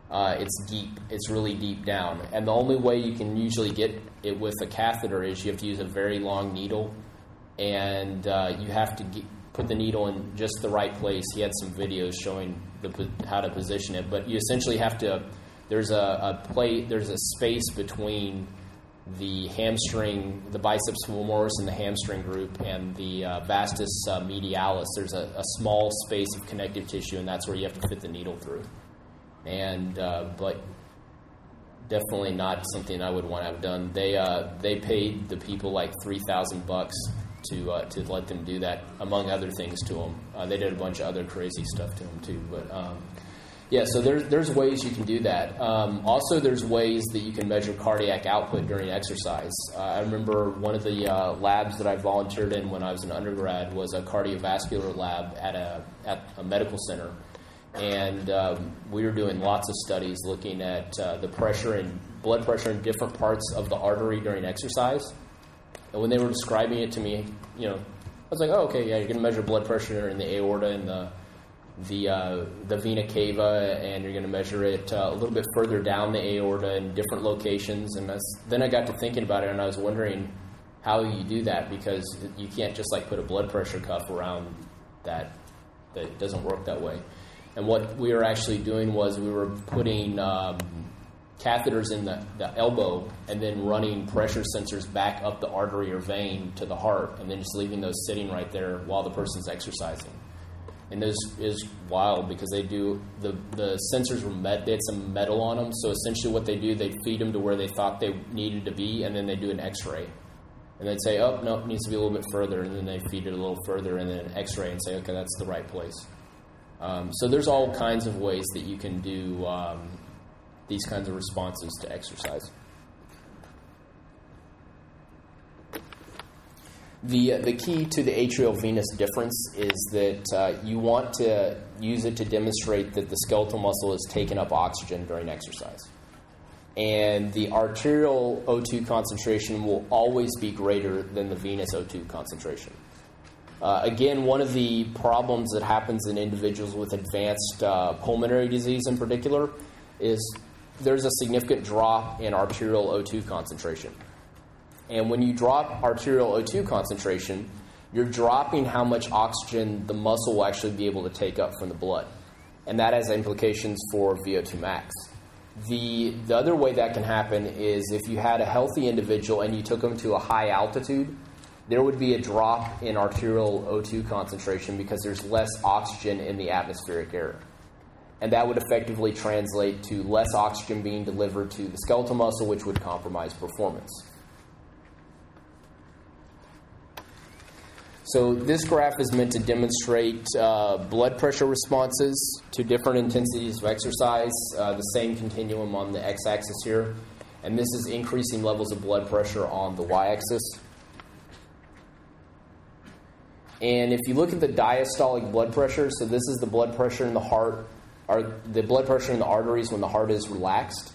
Uh, it's deep. It's really deep down. And the only way you can usually get it with a catheter is you have to use a very long needle, and uh, you have to get, put the needle in just the right place. He had some videos showing the, how to position it, but you essentially have to. There's a, a plate. There's a space between the hamstring, the biceps femoris, and the hamstring group, and the uh, vastus uh, medialis. There's a, a small space of connective tissue, and that's where you have to fit the needle through and uh, but definitely not something I would want to have done. They uh, they paid the people like three thousand bucks to uh, to let them do that, among other things to them. Uh, they did a bunch of other crazy stuff to them too, but. Um, yeah, so there's there's ways you can do that. Um, also, there's ways that you can measure cardiac output during exercise. Uh, I remember one of the uh, labs that I volunteered in when I was an undergrad was a cardiovascular lab at a at a medical center, and um, we were doing lots of studies looking at uh, the pressure and blood pressure in different parts of the artery during exercise. And when they were describing it to me, you know, I was like, "Oh, okay, yeah, you're going to measure blood pressure in the aorta and the the uh, the vena cava, and you're going to measure it uh, a little bit further down the aorta in different locations." And then I got to thinking about it, and I was wondering how you do that because you can't just like put a blood pressure cuff around that. That doesn't work that way. And what we were actually doing was we were putting um, catheters in the, the elbow and then running pressure sensors back up the artery or vein to the heart and then just leaving those sitting right there while the person's exercising. And this is wild because they do the the sensors were met. They had some metal on them, so essentially what they do, they feed them to where they thought they needed to be, and then they do an X-ray, and they'd say, "Oh, no, it needs to be a little bit further," and then they feed it a little further, and then an X-ray, and say, "Okay, that's the right place." Um, so there's all kinds of ways that you can do um, these kinds of responses to exercise. The, uh, the key to the atrial venous difference is that uh, you want to use it to demonstrate that the skeletal muscle is taking up oxygen during exercise. And the arterial O2 concentration will always be greater than the venous O2 concentration. Uh, again, one of the problems that happens in individuals with advanced uh, pulmonary disease in particular is there's a significant drop in arterial O2 concentration. And when you drop arterial O2 concentration, you're dropping how much oxygen the muscle will actually be able to take up from the blood. And that has implications for VO2 max. The, the other way that can happen is if you had a healthy individual and you took them to a high altitude there would be a drop in arterial O2 concentration because there's less oxygen in the atmospheric air. And that would effectively translate to less oxygen being delivered to the skeletal muscle, which would compromise performance. So, this graph is meant to demonstrate uh, blood pressure responses to different intensities of exercise, uh, the same continuum on the x axis here. And this is increasing levels of blood pressure on the y axis. And if you look at the diastolic blood pressure, so this is the blood pressure in the heart, or the blood pressure in the arteries when the heart is relaxed,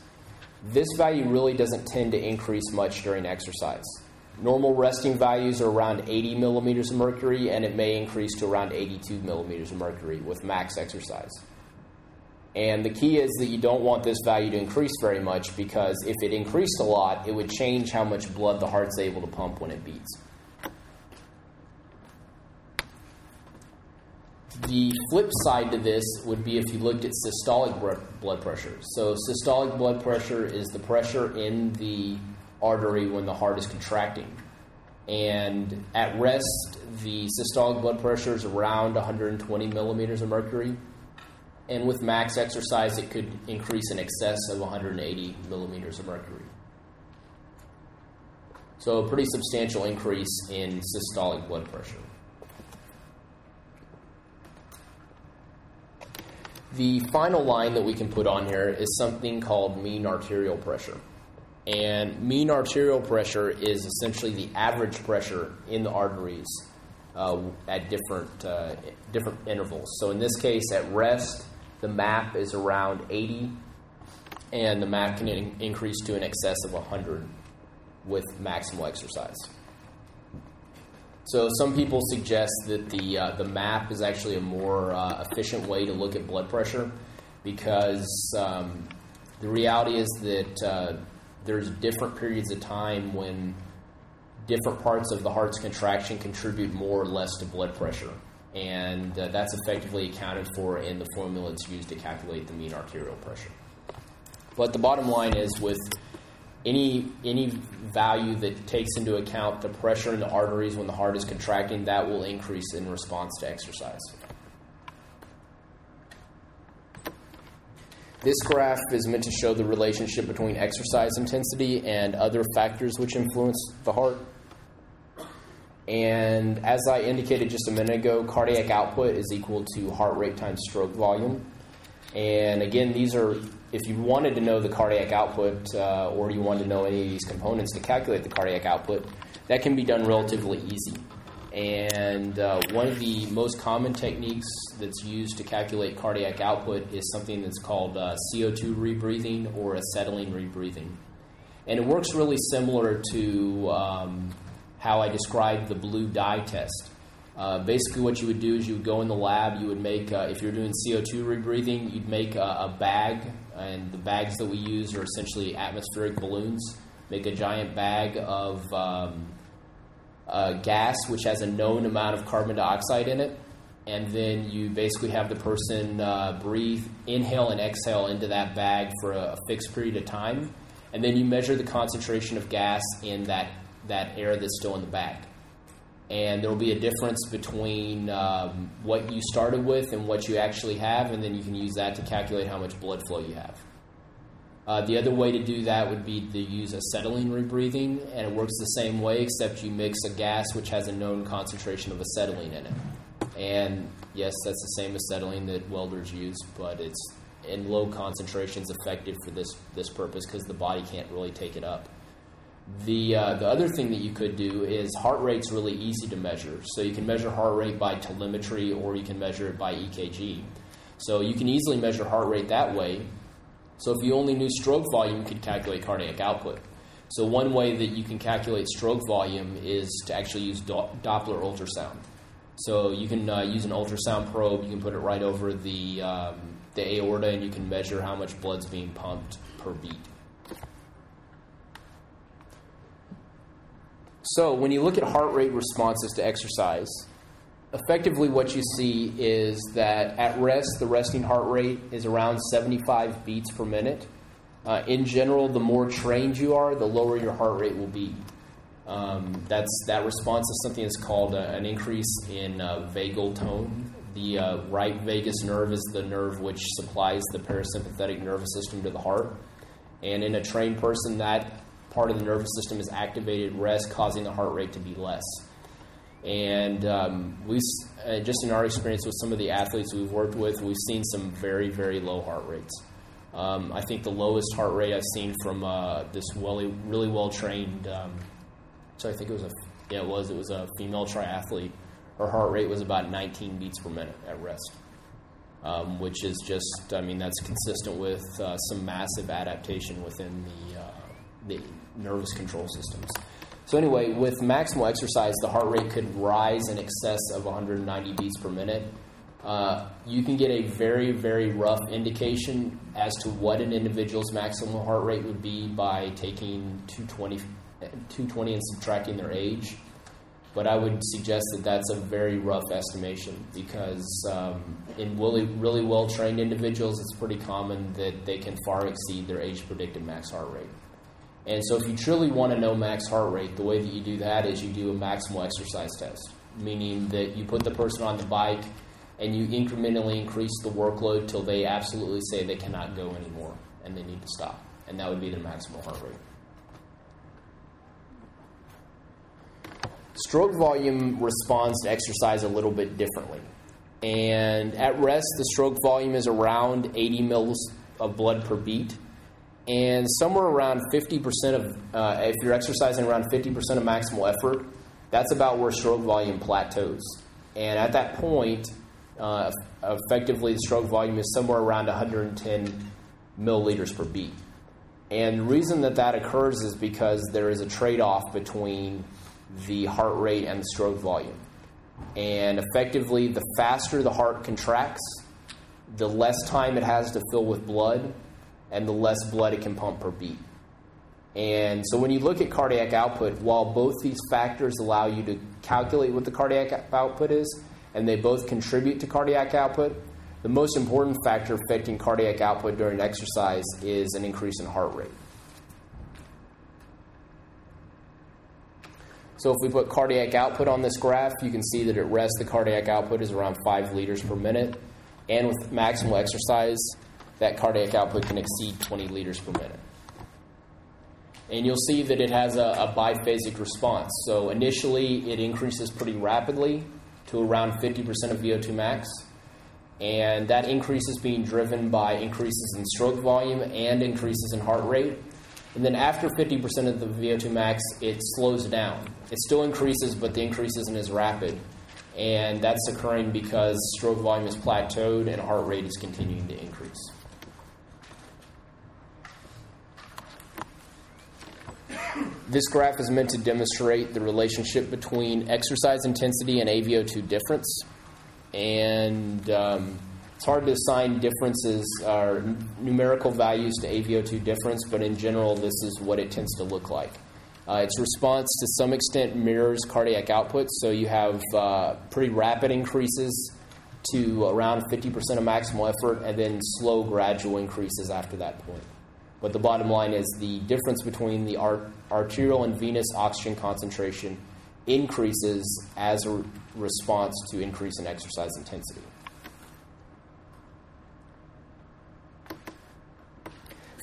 this value really doesn't tend to increase much during exercise. Normal resting values are around 80 millimeters of mercury, and it may increase to around 82 millimeters of mercury with max exercise. And the key is that you don't want this value to increase very much because if it increased a lot, it would change how much blood the heart's able to pump when it beats. The flip side to this would be if you looked at systolic blood pressure. So, systolic blood pressure is the pressure in the artery when the heart is contracting. And at rest, the systolic blood pressure is around 120 millimeters of mercury. And with max exercise, it could increase in excess of 180 millimeters of mercury. So, a pretty substantial increase in systolic blood pressure. The final line that we can put on here is something called mean arterial pressure. And mean arterial pressure is essentially the average pressure in the arteries uh, at different uh, different intervals. So in this case, at rest, the MAP is around 80, and the MAP can in- increase to an excess of 100 with maximal exercise. So some people suggest that the uh, the MAP is actually a more uh, efficient way to look at blood pressure because um, the reality is that uh, there's different periods of time when different parts of the heart's contraction contribute more or less to blood pressure, and uh, that's effectively accounted for in the formula that's used to calculate the mean arterial pressure. But the bottom line is with any any value that takes into account the pressure in the arteries when the heart is contracting, that will increase in response to exercise. This graph is meant to show the relationship between exercise intensity and other factors which influence the heart. And as I indicated just a minute ago, cardiac output is equal to heart rate times stroke volume. And again, these are if you wanted to know the cardiac output uh, or you wanted to know any of these components to calculate the cardiac output, that can be done relatively easy. And uh, one of the most common techniques that's used to calculate cardiac output is something that's called uh, CO2 rebreathing or acetylene rebreathing. And it works really similar to um, how I described the blue dye test. Uh, basically, what you would do is you would go in the lab, you would make, uh, if you're doing CO2 rebreathing, you'd make a, a, bag, and the bags that we use are essentially atmospheric balloons. Make a giant bag of um, uh, gas which has a known amount of carbon dioxide in it, and then you basically have the person uh, breathe, inhale, and exhale into that bag for a, a fixed period of time, and then you measure the concentration of gas in that, that air that's still in the bag. And there will be a difference between um, what you started with and what you actually have, and then you can use that to calculate how much blood flow you have. Uh, the other way to do that would be to use acetylene rebreathing, and it works the same way, except you mix a gas which has a known concentration of acetylene in it. And yes, that's the same acetylene that welders use, but it's in low concentrations effective for this, this purpose because the body can't really take it up. The, uh, the other thing that you could do is heart rate's really easy to measure. So you can measure heart rate by telemetry or you can measure it by EKG. So you can easily measure heart rate that way. So if you only knew stroke volume, you could calculate cardiac output. So one way that you can calculate stroke volume is to actually use do- Doppler ultrasound. So you can uh, use an ultrasound probe. You can put it right over the um, the aorta, and you can measure how much blood's being pumped per beat. So, when you look at heart rate responses to exercise, effectively what you see is that at rest, the resting heart rate is around 75 beats per minute. Uh, in general, the more trained you are, the lower your heart rate will be. Um, that's that response is something that's called uh, an increase in uh, vagal tone. The uh, right vagus nerve is the nerve which supplies the parasympathetic nervous system to the heart, and in a trained person, that part of the nervous system is activated at rest, causing the heart rate to be less. And um, we, uh, just in our experience with some of the athletes we've worked with, we've seen some very, very low heart rates. Um, I think the lowest heart rate I've seen from uh, this really, well trained. Um, so I think it was a yeah, it was it was a female triathlete. Her heart rate was about 19 beats per minute at rest, um, which is just I mean that's consistent with uh, some massive adaptation within the uh, the nervous control systems. So anyway, with maximal exercise, the heart rate could rise in excess of 190 beats per minute. Uh, you can get a very, very rough indication as to what an individual's maximum heart rate would be by taking 220, 220 and subtracting their age. But I would suggest that that's a very rough estimation because um, in really, really well trained individuals, it's pretty common that they can far exceed their age predicted max heart rate. And so, if you truly want to know max heart rate, the way that you do that is you do a maximal exercise test, meaning that you put the person on the bike and you incrementally increase the workload till they absolutely say they cannot go anymore and they need to stop. And that would be their maximal heart rate. Stroke volume responds to exercise a little bit differently. And at rest, the stroke volume is around 80 mils of blood per beat and somewhere around 50% of, uh, if you're exercising around 50% of maximal effort, that's about where stroke volume plateaus. And at that point, uh, effectively, the stroke volume is somewhere around 110 milliliters per beat. And the reason that that occurs is because there is a trade off between the heart rate and the stroke volume. And effectively, the faster the heart contracts, the less time it has to fill with blood, and the less blood it can pump per beat. And so when you look at cardiac output, while both these factors allow you to calculate what the cardiac output is, and they both contribute to cardiac output, the most important factor affecting cardiac output during exercise is an increase in heart rate. So if we put cardiac output on this graph, you can see that at rest the cardiac output is around 5 liters per minute. And with maximal exercise, that cardiac output can exceed 20 liters per minute. And you'll see that it has a, a biphasic response. So initially, it increases pretty rapidly to around 50% of VO2 max. And that increase is being driven by increases in stroke volume and increases in heart rate. And then after 50% of the VO2 max, it slows down. It still increases, but the increase isn't as rapid. And that's occurring because stroke volume is plateaued and heart rate is continuing to increase. This graph is meant to demonstrate the relationship between exercise intensity and AVO2 difference. And um, it's hard to assign differences or numerical values to AVO2 difference, but in general, this is what it tends to look like. Uh, its response to some extent mirrors cardiac output, so you have uh, pretty rapid increases to around 50% of maximal effort and then slow gradual increases after that point. But the bottom line is the difference between the art- arterial and venous oxygen concentration increases as a response to increase in exercise intensity.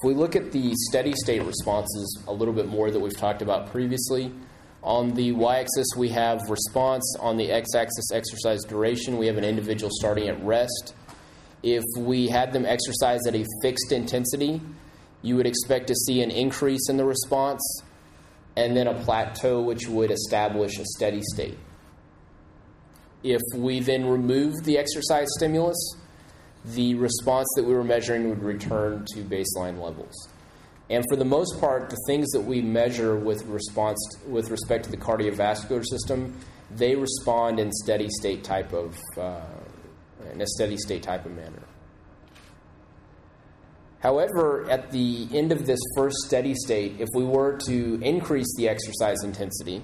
If we look at the steady state responses a little bit more that we've talked about previously, on the y axis we have response, on the x axis exercise duration, we have an individual starting at rest. If we had them exercise at a fixed intensity, you would expect to see an increase in the response and then a plateau which would establish a steady state. If we then remove the exercise stimulus, the response that we were measuring would return to baseline levels. And for the most part, the things that we measure with response with respect to the cardiovascular system, they respond in steady state type of uh, in a steady state type of manner. However, at the end of this first steady state, if we were to increase the exercise intensity,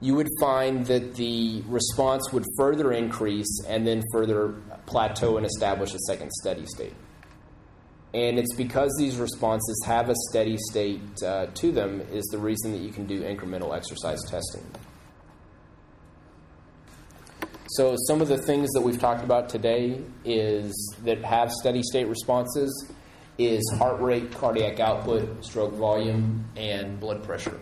you would find that the response would further increase and then further plateau and establish a second steady state. And it's because these responses have a steady state uh, to them, is the reason that you can do incremental exercise testing. So, some of the things that we've talked about today is that have steady state responses is heart rate, cardiac output, stroke volume, and blood pressure.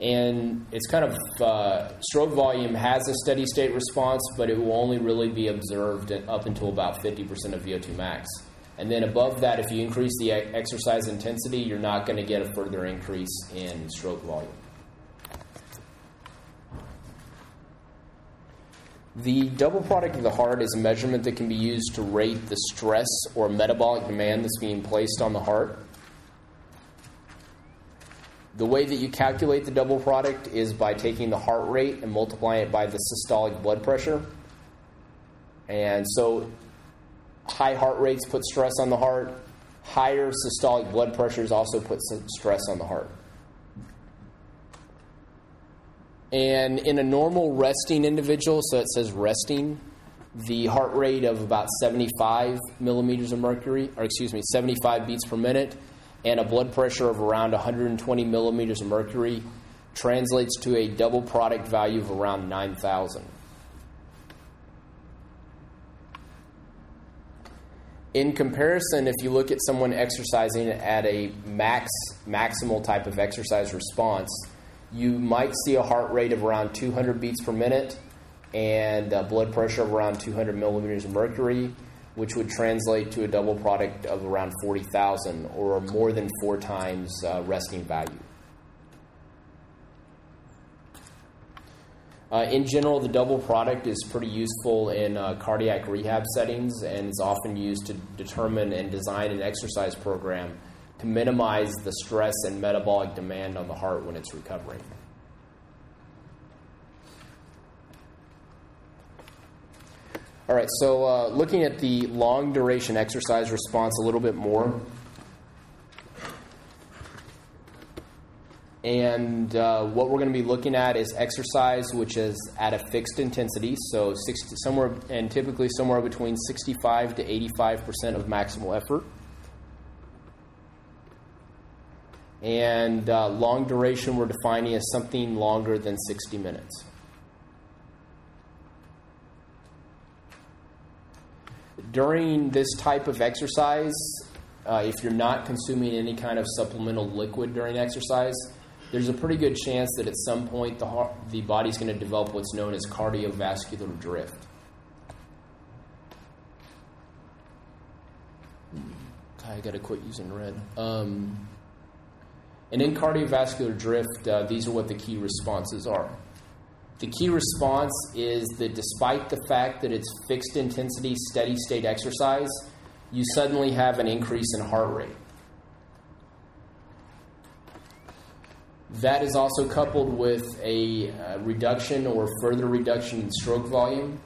And it's kind of uh, stroke volume has a steady state response, but it will only really be observed up until about 50% of VO2 max. And then above that, if you increase the exercise intensity, you're not going to get a further increase in stroke volume. The double product of the heart is a measurement that can be used to rate the stress or metabolic demand that's being placed on the heart. The way that you calculate the double product is by taking the heart rate and multiplying it by the systolic blood pressure. And so high heart rates put stress on the heart, higher systolic blood pressures also put stress on the heart. And in a normal resting individual, so it says resting, the heart rate of about 75 millimeters of mercury, or excuse me, 75 beats per minute, and a blood pressure of around 120 millimeters of mercury translates to a double product value of around 9,000. In comparison, if you look at someone exercising at a max maximal type of exercise response, you might see a heart rate of around 200 beats per minute and a blood pressure of around 200 millimeters of mercury, which would translate to a double product of around 40,000 or more than four times uh, resting value. Uh, in general, the double product is pretty useful in uh, cardiac rehab settings and is often used to determine and design an exercise program to minimize the stress and metabolic demand on the heart when it's recovering. All right, so uh, looking at the long duration exercise response a little bit more. And uh, what we're going to be looking at is exercise which is at a fixed intensity, so 60, somewhere and typically somewhere between 65 to 85 percent of maximal effort. And uh, long duration we're defining as something longer than 60 minutes. During this type of exercise, uh, if you're not consuming any kind of supplemental liquid during exercise, there's a pretty good chance that at some point the, heart, the body's going to develop what's known as cardiovascular drift. I got to quit using red. Um, and in cardiovascular drift, uh, these are what the key responses are. The key response is that despite the fact that it's fixed intensity, steady state exercise, you suddenly have an increase in heart rate. That is also coupled with a uh, reduction or further reduction in stroke volume.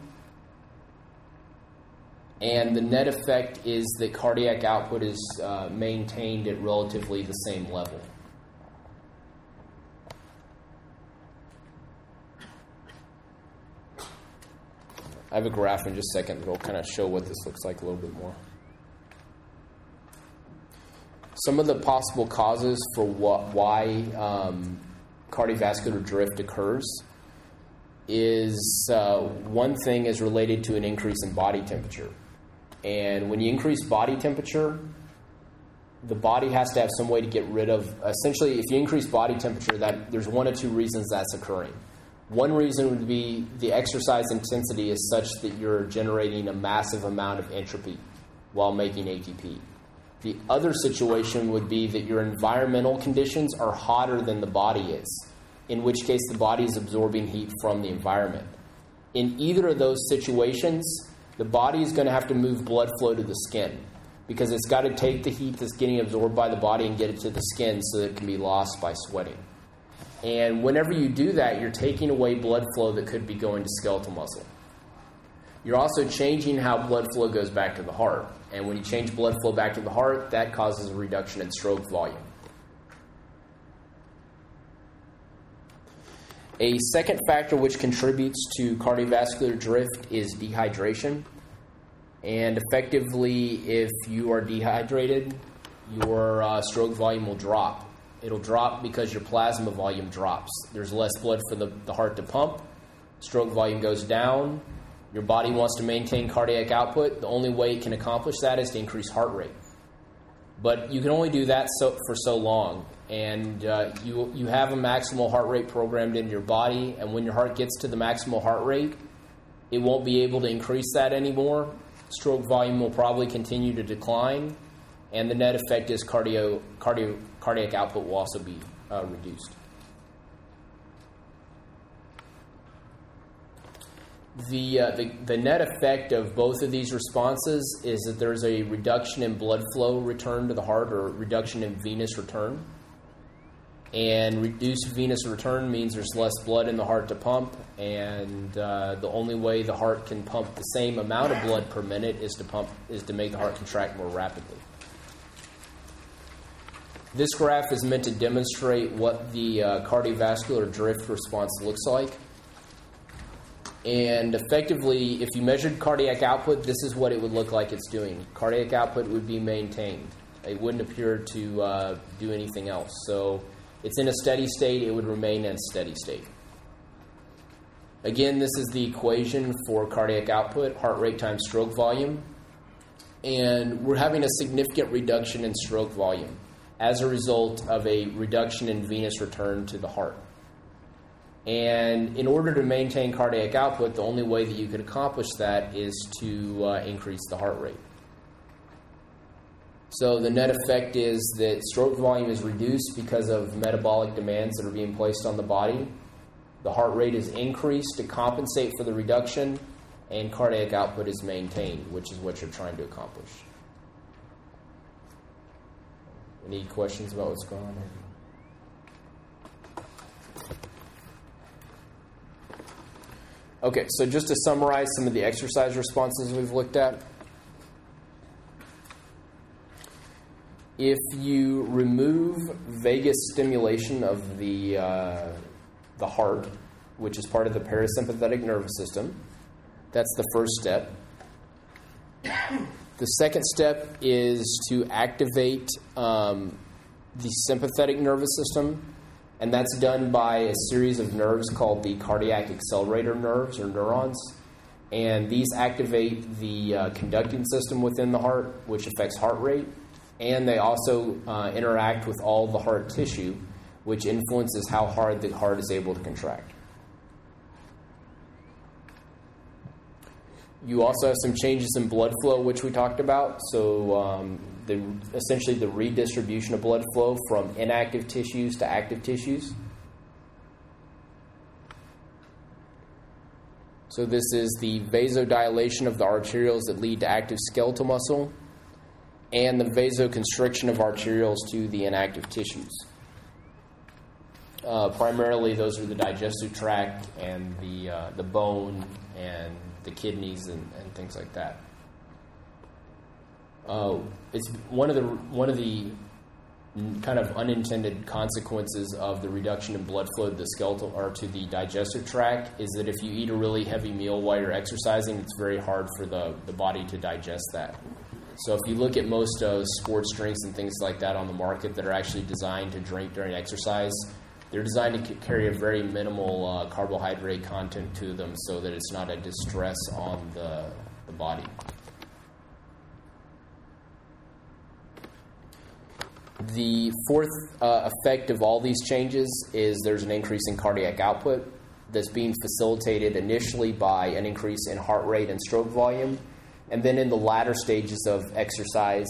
And the net effect is that cardiac output is uh, maintained at relatively the same level. I have a graph in just a second that will kind of show what this looks like a little bit more. Some of the possible causes for what, why um, cardiovascular drift occurs is uh, one thing is related to an increase in body temperature. And when you increase body temperature, the body has to have some way to get rid of. Essentially, if you increase body temperature, that there's one of two reasons that's occurring. One reason would be the exercise intensity is such that you're generating a massive amount of entropy while making ATP. The other situation would be that your environmental conditions are hotter than the body is, in which case the body is absorbing heat from the environment. In either of those situations, the body is going to have to move blood flow to the skin because it's got to take the heat that's getting absorbed by the body and get it to the skin so that it can be lost by sweating. And whenever you do that, you're taking away blood flow that could be going to skeletal muscle. You're also changing how blood flow goes back to the heart. And when you change blood flow back to the heart, that causes a reduction in stroke volume. A second factor which contributes to cardiovascular drift is dehydration. And effectively, if you are dehydrated, your uh, stroke volume will drop. It'll drop because your plasma volume drops. There's less blood for the, the heart to pump. Stroke volume goes down. Your body wants to maintain cardiac output. The only way it can accomplish that is to increase heart rate. But you can only do that so, for so long. And uh, you, you have a maximal heart rate programmed into your body. And when your heart gets to the maximal heart rate, it won't be able to increase that anymore. Stroke volume will probably continue to decline. And the net effect is cardio, cardio, cardiac output will also be uh, reduced. The, uh, the, the net effect of both of these responses is that there's a reduction in blood flow return to the heart or reduction in venous return. And reduced venous return means there's less blood in the heart to pump, and uh, the only way the heart can pump the same amount of blood per minute is to pump is to make the heart contract more rapidly. This graph is meant to demonstrate what the uh, cardiovascular drift response looks like. And effectively, if you measured cardiac output, this is what it would look like it's doing. Cardiac output would be maintained. It wouldn't appear to uh, do anything else. So it's in a steady state, it would remain in a steady state. Again, this is the equation for cardiac output, heart rate times stroke volume. And we're having a significant reduction in stroke volume as a result of a reduction in venous return to the heart. And in order to maintain cardiac output, the only way that you could accomplish that is to uh, increase the heart rate. So the net effect is that stroke volume is reduced because of metabolic demands that are being placed on the body. The heart rate is increased to compensate for the reduction, and cardiac output is maintained, which is what you're trying to accomplish. Any questions about what's going on? Okay, so just to summarize some of the exercise responses we've looked at. If you remove vagus stimulation of the, uh, the heart, which is part of the parasympathetic nervous system, that's the first step. The second step is to activate um, the sympathetic nervous system and that's done by a series of nerves called the cardiac accelerator nerves or neurons. And these activate the uh, conducting system within the heart, which affects heart rate. And they also uh, interact with all the heart tissue, which influences how hard the heart is able to contract. You also have some changes in blood flow, which we talked about. So, um, the, essentially the redistribution of blood flow from inactive tissues to active tissues. So, this is the vasodilation of the arterioles that lead to active skeletal muscle and the vasoconstriction of arterioles to the inactive tissues. Uh, primarily, those are the digestive tract and the, uh, the bone and the kidneys and, and things like that. Uh, it's one of the one of the kind of unintended consequences of the reduction in blood flow to the skeletal or to the digestive tract is that if you eat a really heavy meal while you're exercising, it's very hard for the, the body to digest that. So if you look at most uh, sports drinks and things like that on the market that are actually designed to drink during exercise, they're designed to carry a very minimal uh, carbohydrate content to them so that it's not a distress on the, the body. The fourth uh, effect of all these changes is there's an increase in cardiac output that's being facilitated initially by an increase in heart rate and stroke volume, and then in the latter stages of exercise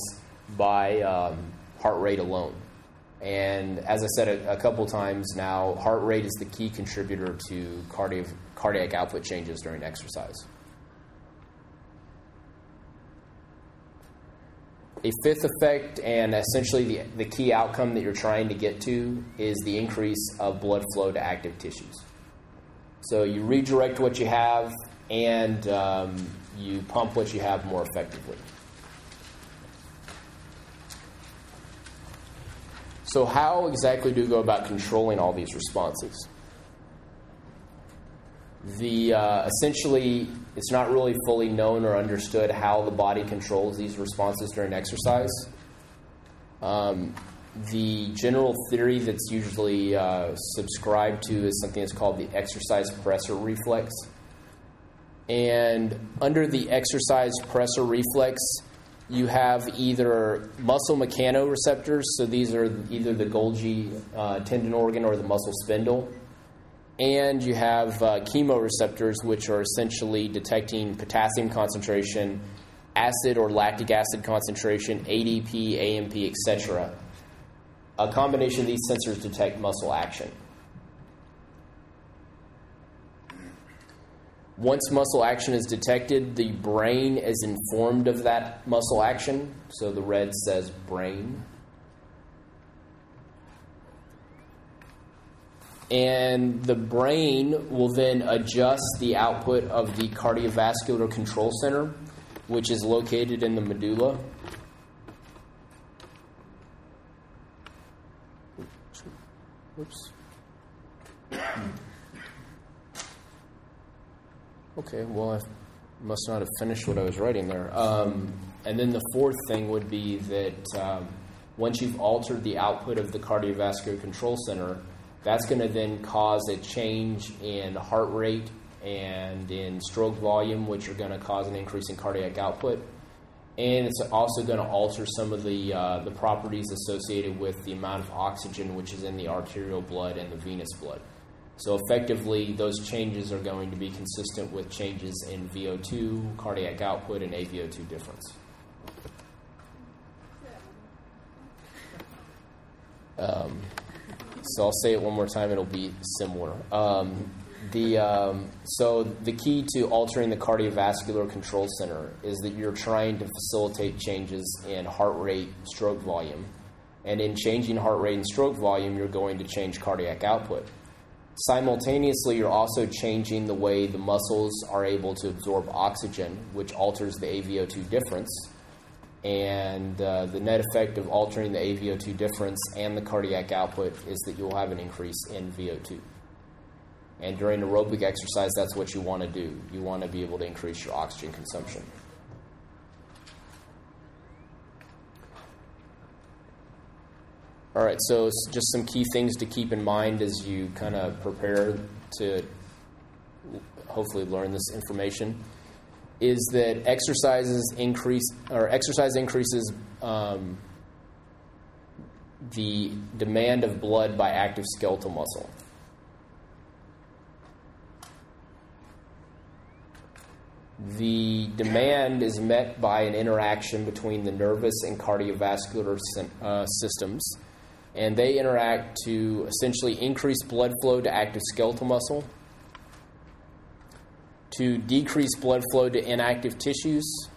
by um, heart rate alone. And as I said a, a, couple times now, heart rate is the key contributor to cardi- cardiac output changes during exercise. A fifth effect, and essentially the, the key outcome that you're trying to get to, is the increase of blood flow to active tissues. So you redirect what you have and um, you pump what you have more effectively. So, how exactly do we go about controlling all these responses? The uh, essentially it's not really fully known or understood how the body controls these responses during exercise. Um, the general theory that's usually uh, subscribed to is something that's called the exercise pressor reflex. And under the exercise pressor reflex, you have either muscle mechanoreceptors, so these are either the Golgi uh, tendon organ or the muscle spindle, and you have uh, chemoreceptors, which are essentially detecting potassium concentration, acid or lactic acid concentration, ADP, AMP, etc. A combination of these sensors detect muscle action. Once muscle action is detected, the brain is informed of that muscle action. So the red says brain. And the brain will then adjust the output of the cardiovascular control center, which is located in the medulla. Oops. Okay, well, I must not have finished what I was writing there. Um, and then the fourth thing would be that um, once you've altered the output of the cardiovascular control center, that's going to then cause a change in heart rate and in stroke volume, which are going to cause an increase in cardiac output. And it's also going to alter some of the, uh, the properties associated with the amount of oxygen which is in the arterial blood and the venous blood. So effectively, those changes are going to be consistent with changes in VO2, cardiac output, and AVO2 difference. Um, so I'll say it one more time; it'll be similar. Um, the um, so the key to altering the cardiovascular control center is that you're trying to facilitate changes in heart rate, stroke volume, and in changing heart rate and stroke volume, you're going to change cardiac output. Simultaneously, you're also changing the way the muscles are able to absorb oxygen, which alters the AVO2 difference. And uh, the net effect of altering the AVO2 difference and the cardiac output is that you'll have an increase in VO2. And during aerobic exercise, that's what you want to do. You want to be able to increase your oxygen consumption. All right, so just some key things to keep in mind as you kind of prepare to hopefully learn this information is that exercises increase or exercise increases um, the demand of blood by active skeletal muscle. The demand is met by an interaction between the nervous and cardiovascular uh, systems and they interact to essentially increase blood flow to active skeletal muscle, to decrease blood flow to inactive tissues,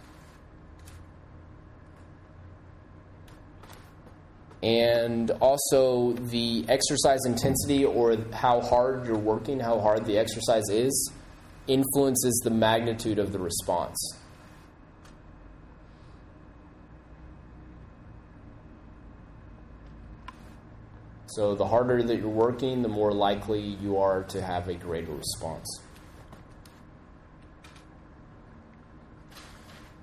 and also the exercise intensity or how hard you're working, how hard the exercise is, influences the magnitude of the response. So the harder that you're working, the more likely you are to have a greater response.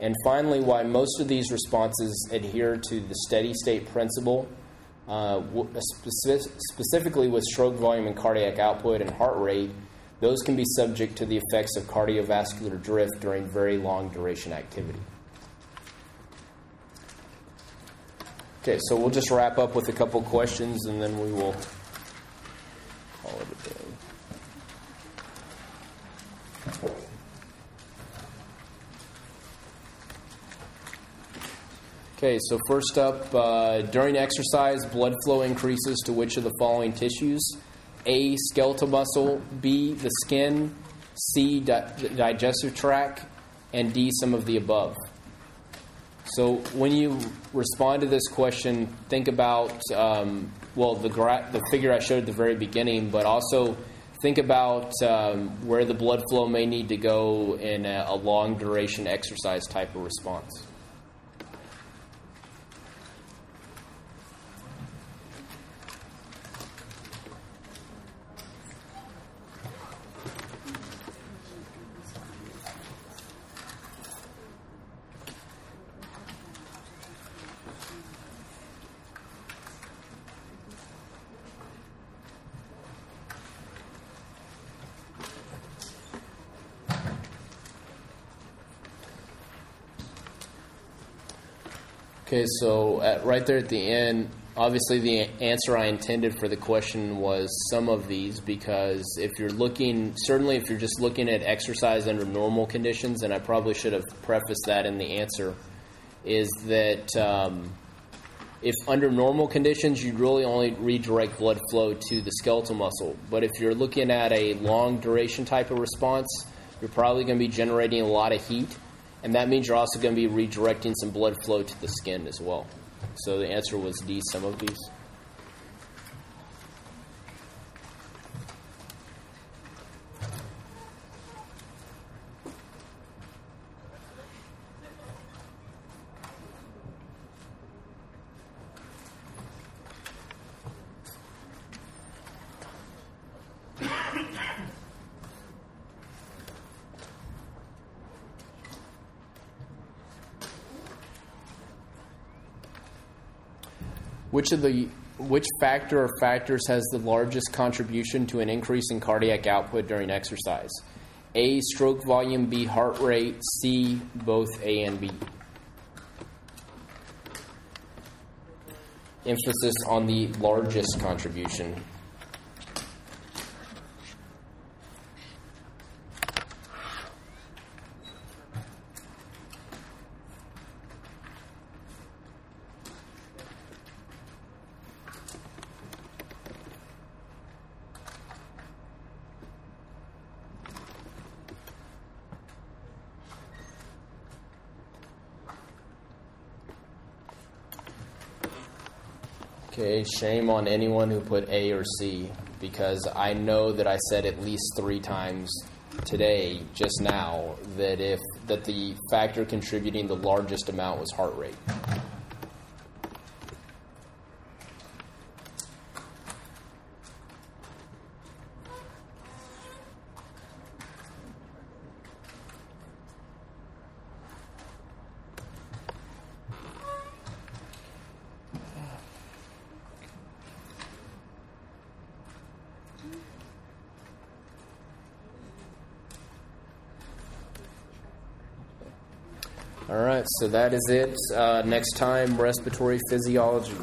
And finally, why most of these responses adhere to the steady state principle, uh, specifically with stroke volume and cardiac output and heart rate, those can be subject to the effects of cardiovascular drift during very long duration activity. Okay, so we'll just wrap up with a couple questions and then we will call it a day. Okay, so first up, uh, during exercise, blood flow increases to which of the following tissues? A, skeletal muscle, B, the skin, C, di- the digestive tract, and D, some of the above. So when you respond to this question, think about um, well the gra- the figure I showed at the very beginning, but also think about um, where the blood flow may need to go in a, a long duration exercise type of response. Okay, so at, right there at the end, obviously the answer I intended for the question was some of these because if you're looking, certainly if you're just looking at exercise under normal conditions, and I probably should have prefaced that in the answer, is that um, if under normal conditions, you'd really only redirect blood flow to the skeletal muscle. But if you're looking at a long duration type of response, you're probably going to be generating a lot of heat and that means you're also going to be redirecting some blood flow to the skin as well. So the answer was D, some of these. Which of the which factor or factors has the largest contribution to an increase in cardiac output during exercise? A. Stroke volume. B. Heart rate. C. Both A and B. Emphasis on the largest contribution. Okay, shame on anyone who put A or C because I know that I said at least three times today, just now, that if that the factor contributing the largest amount was heart rate. All right, so that is it. Uh, next time, respiratory physiology.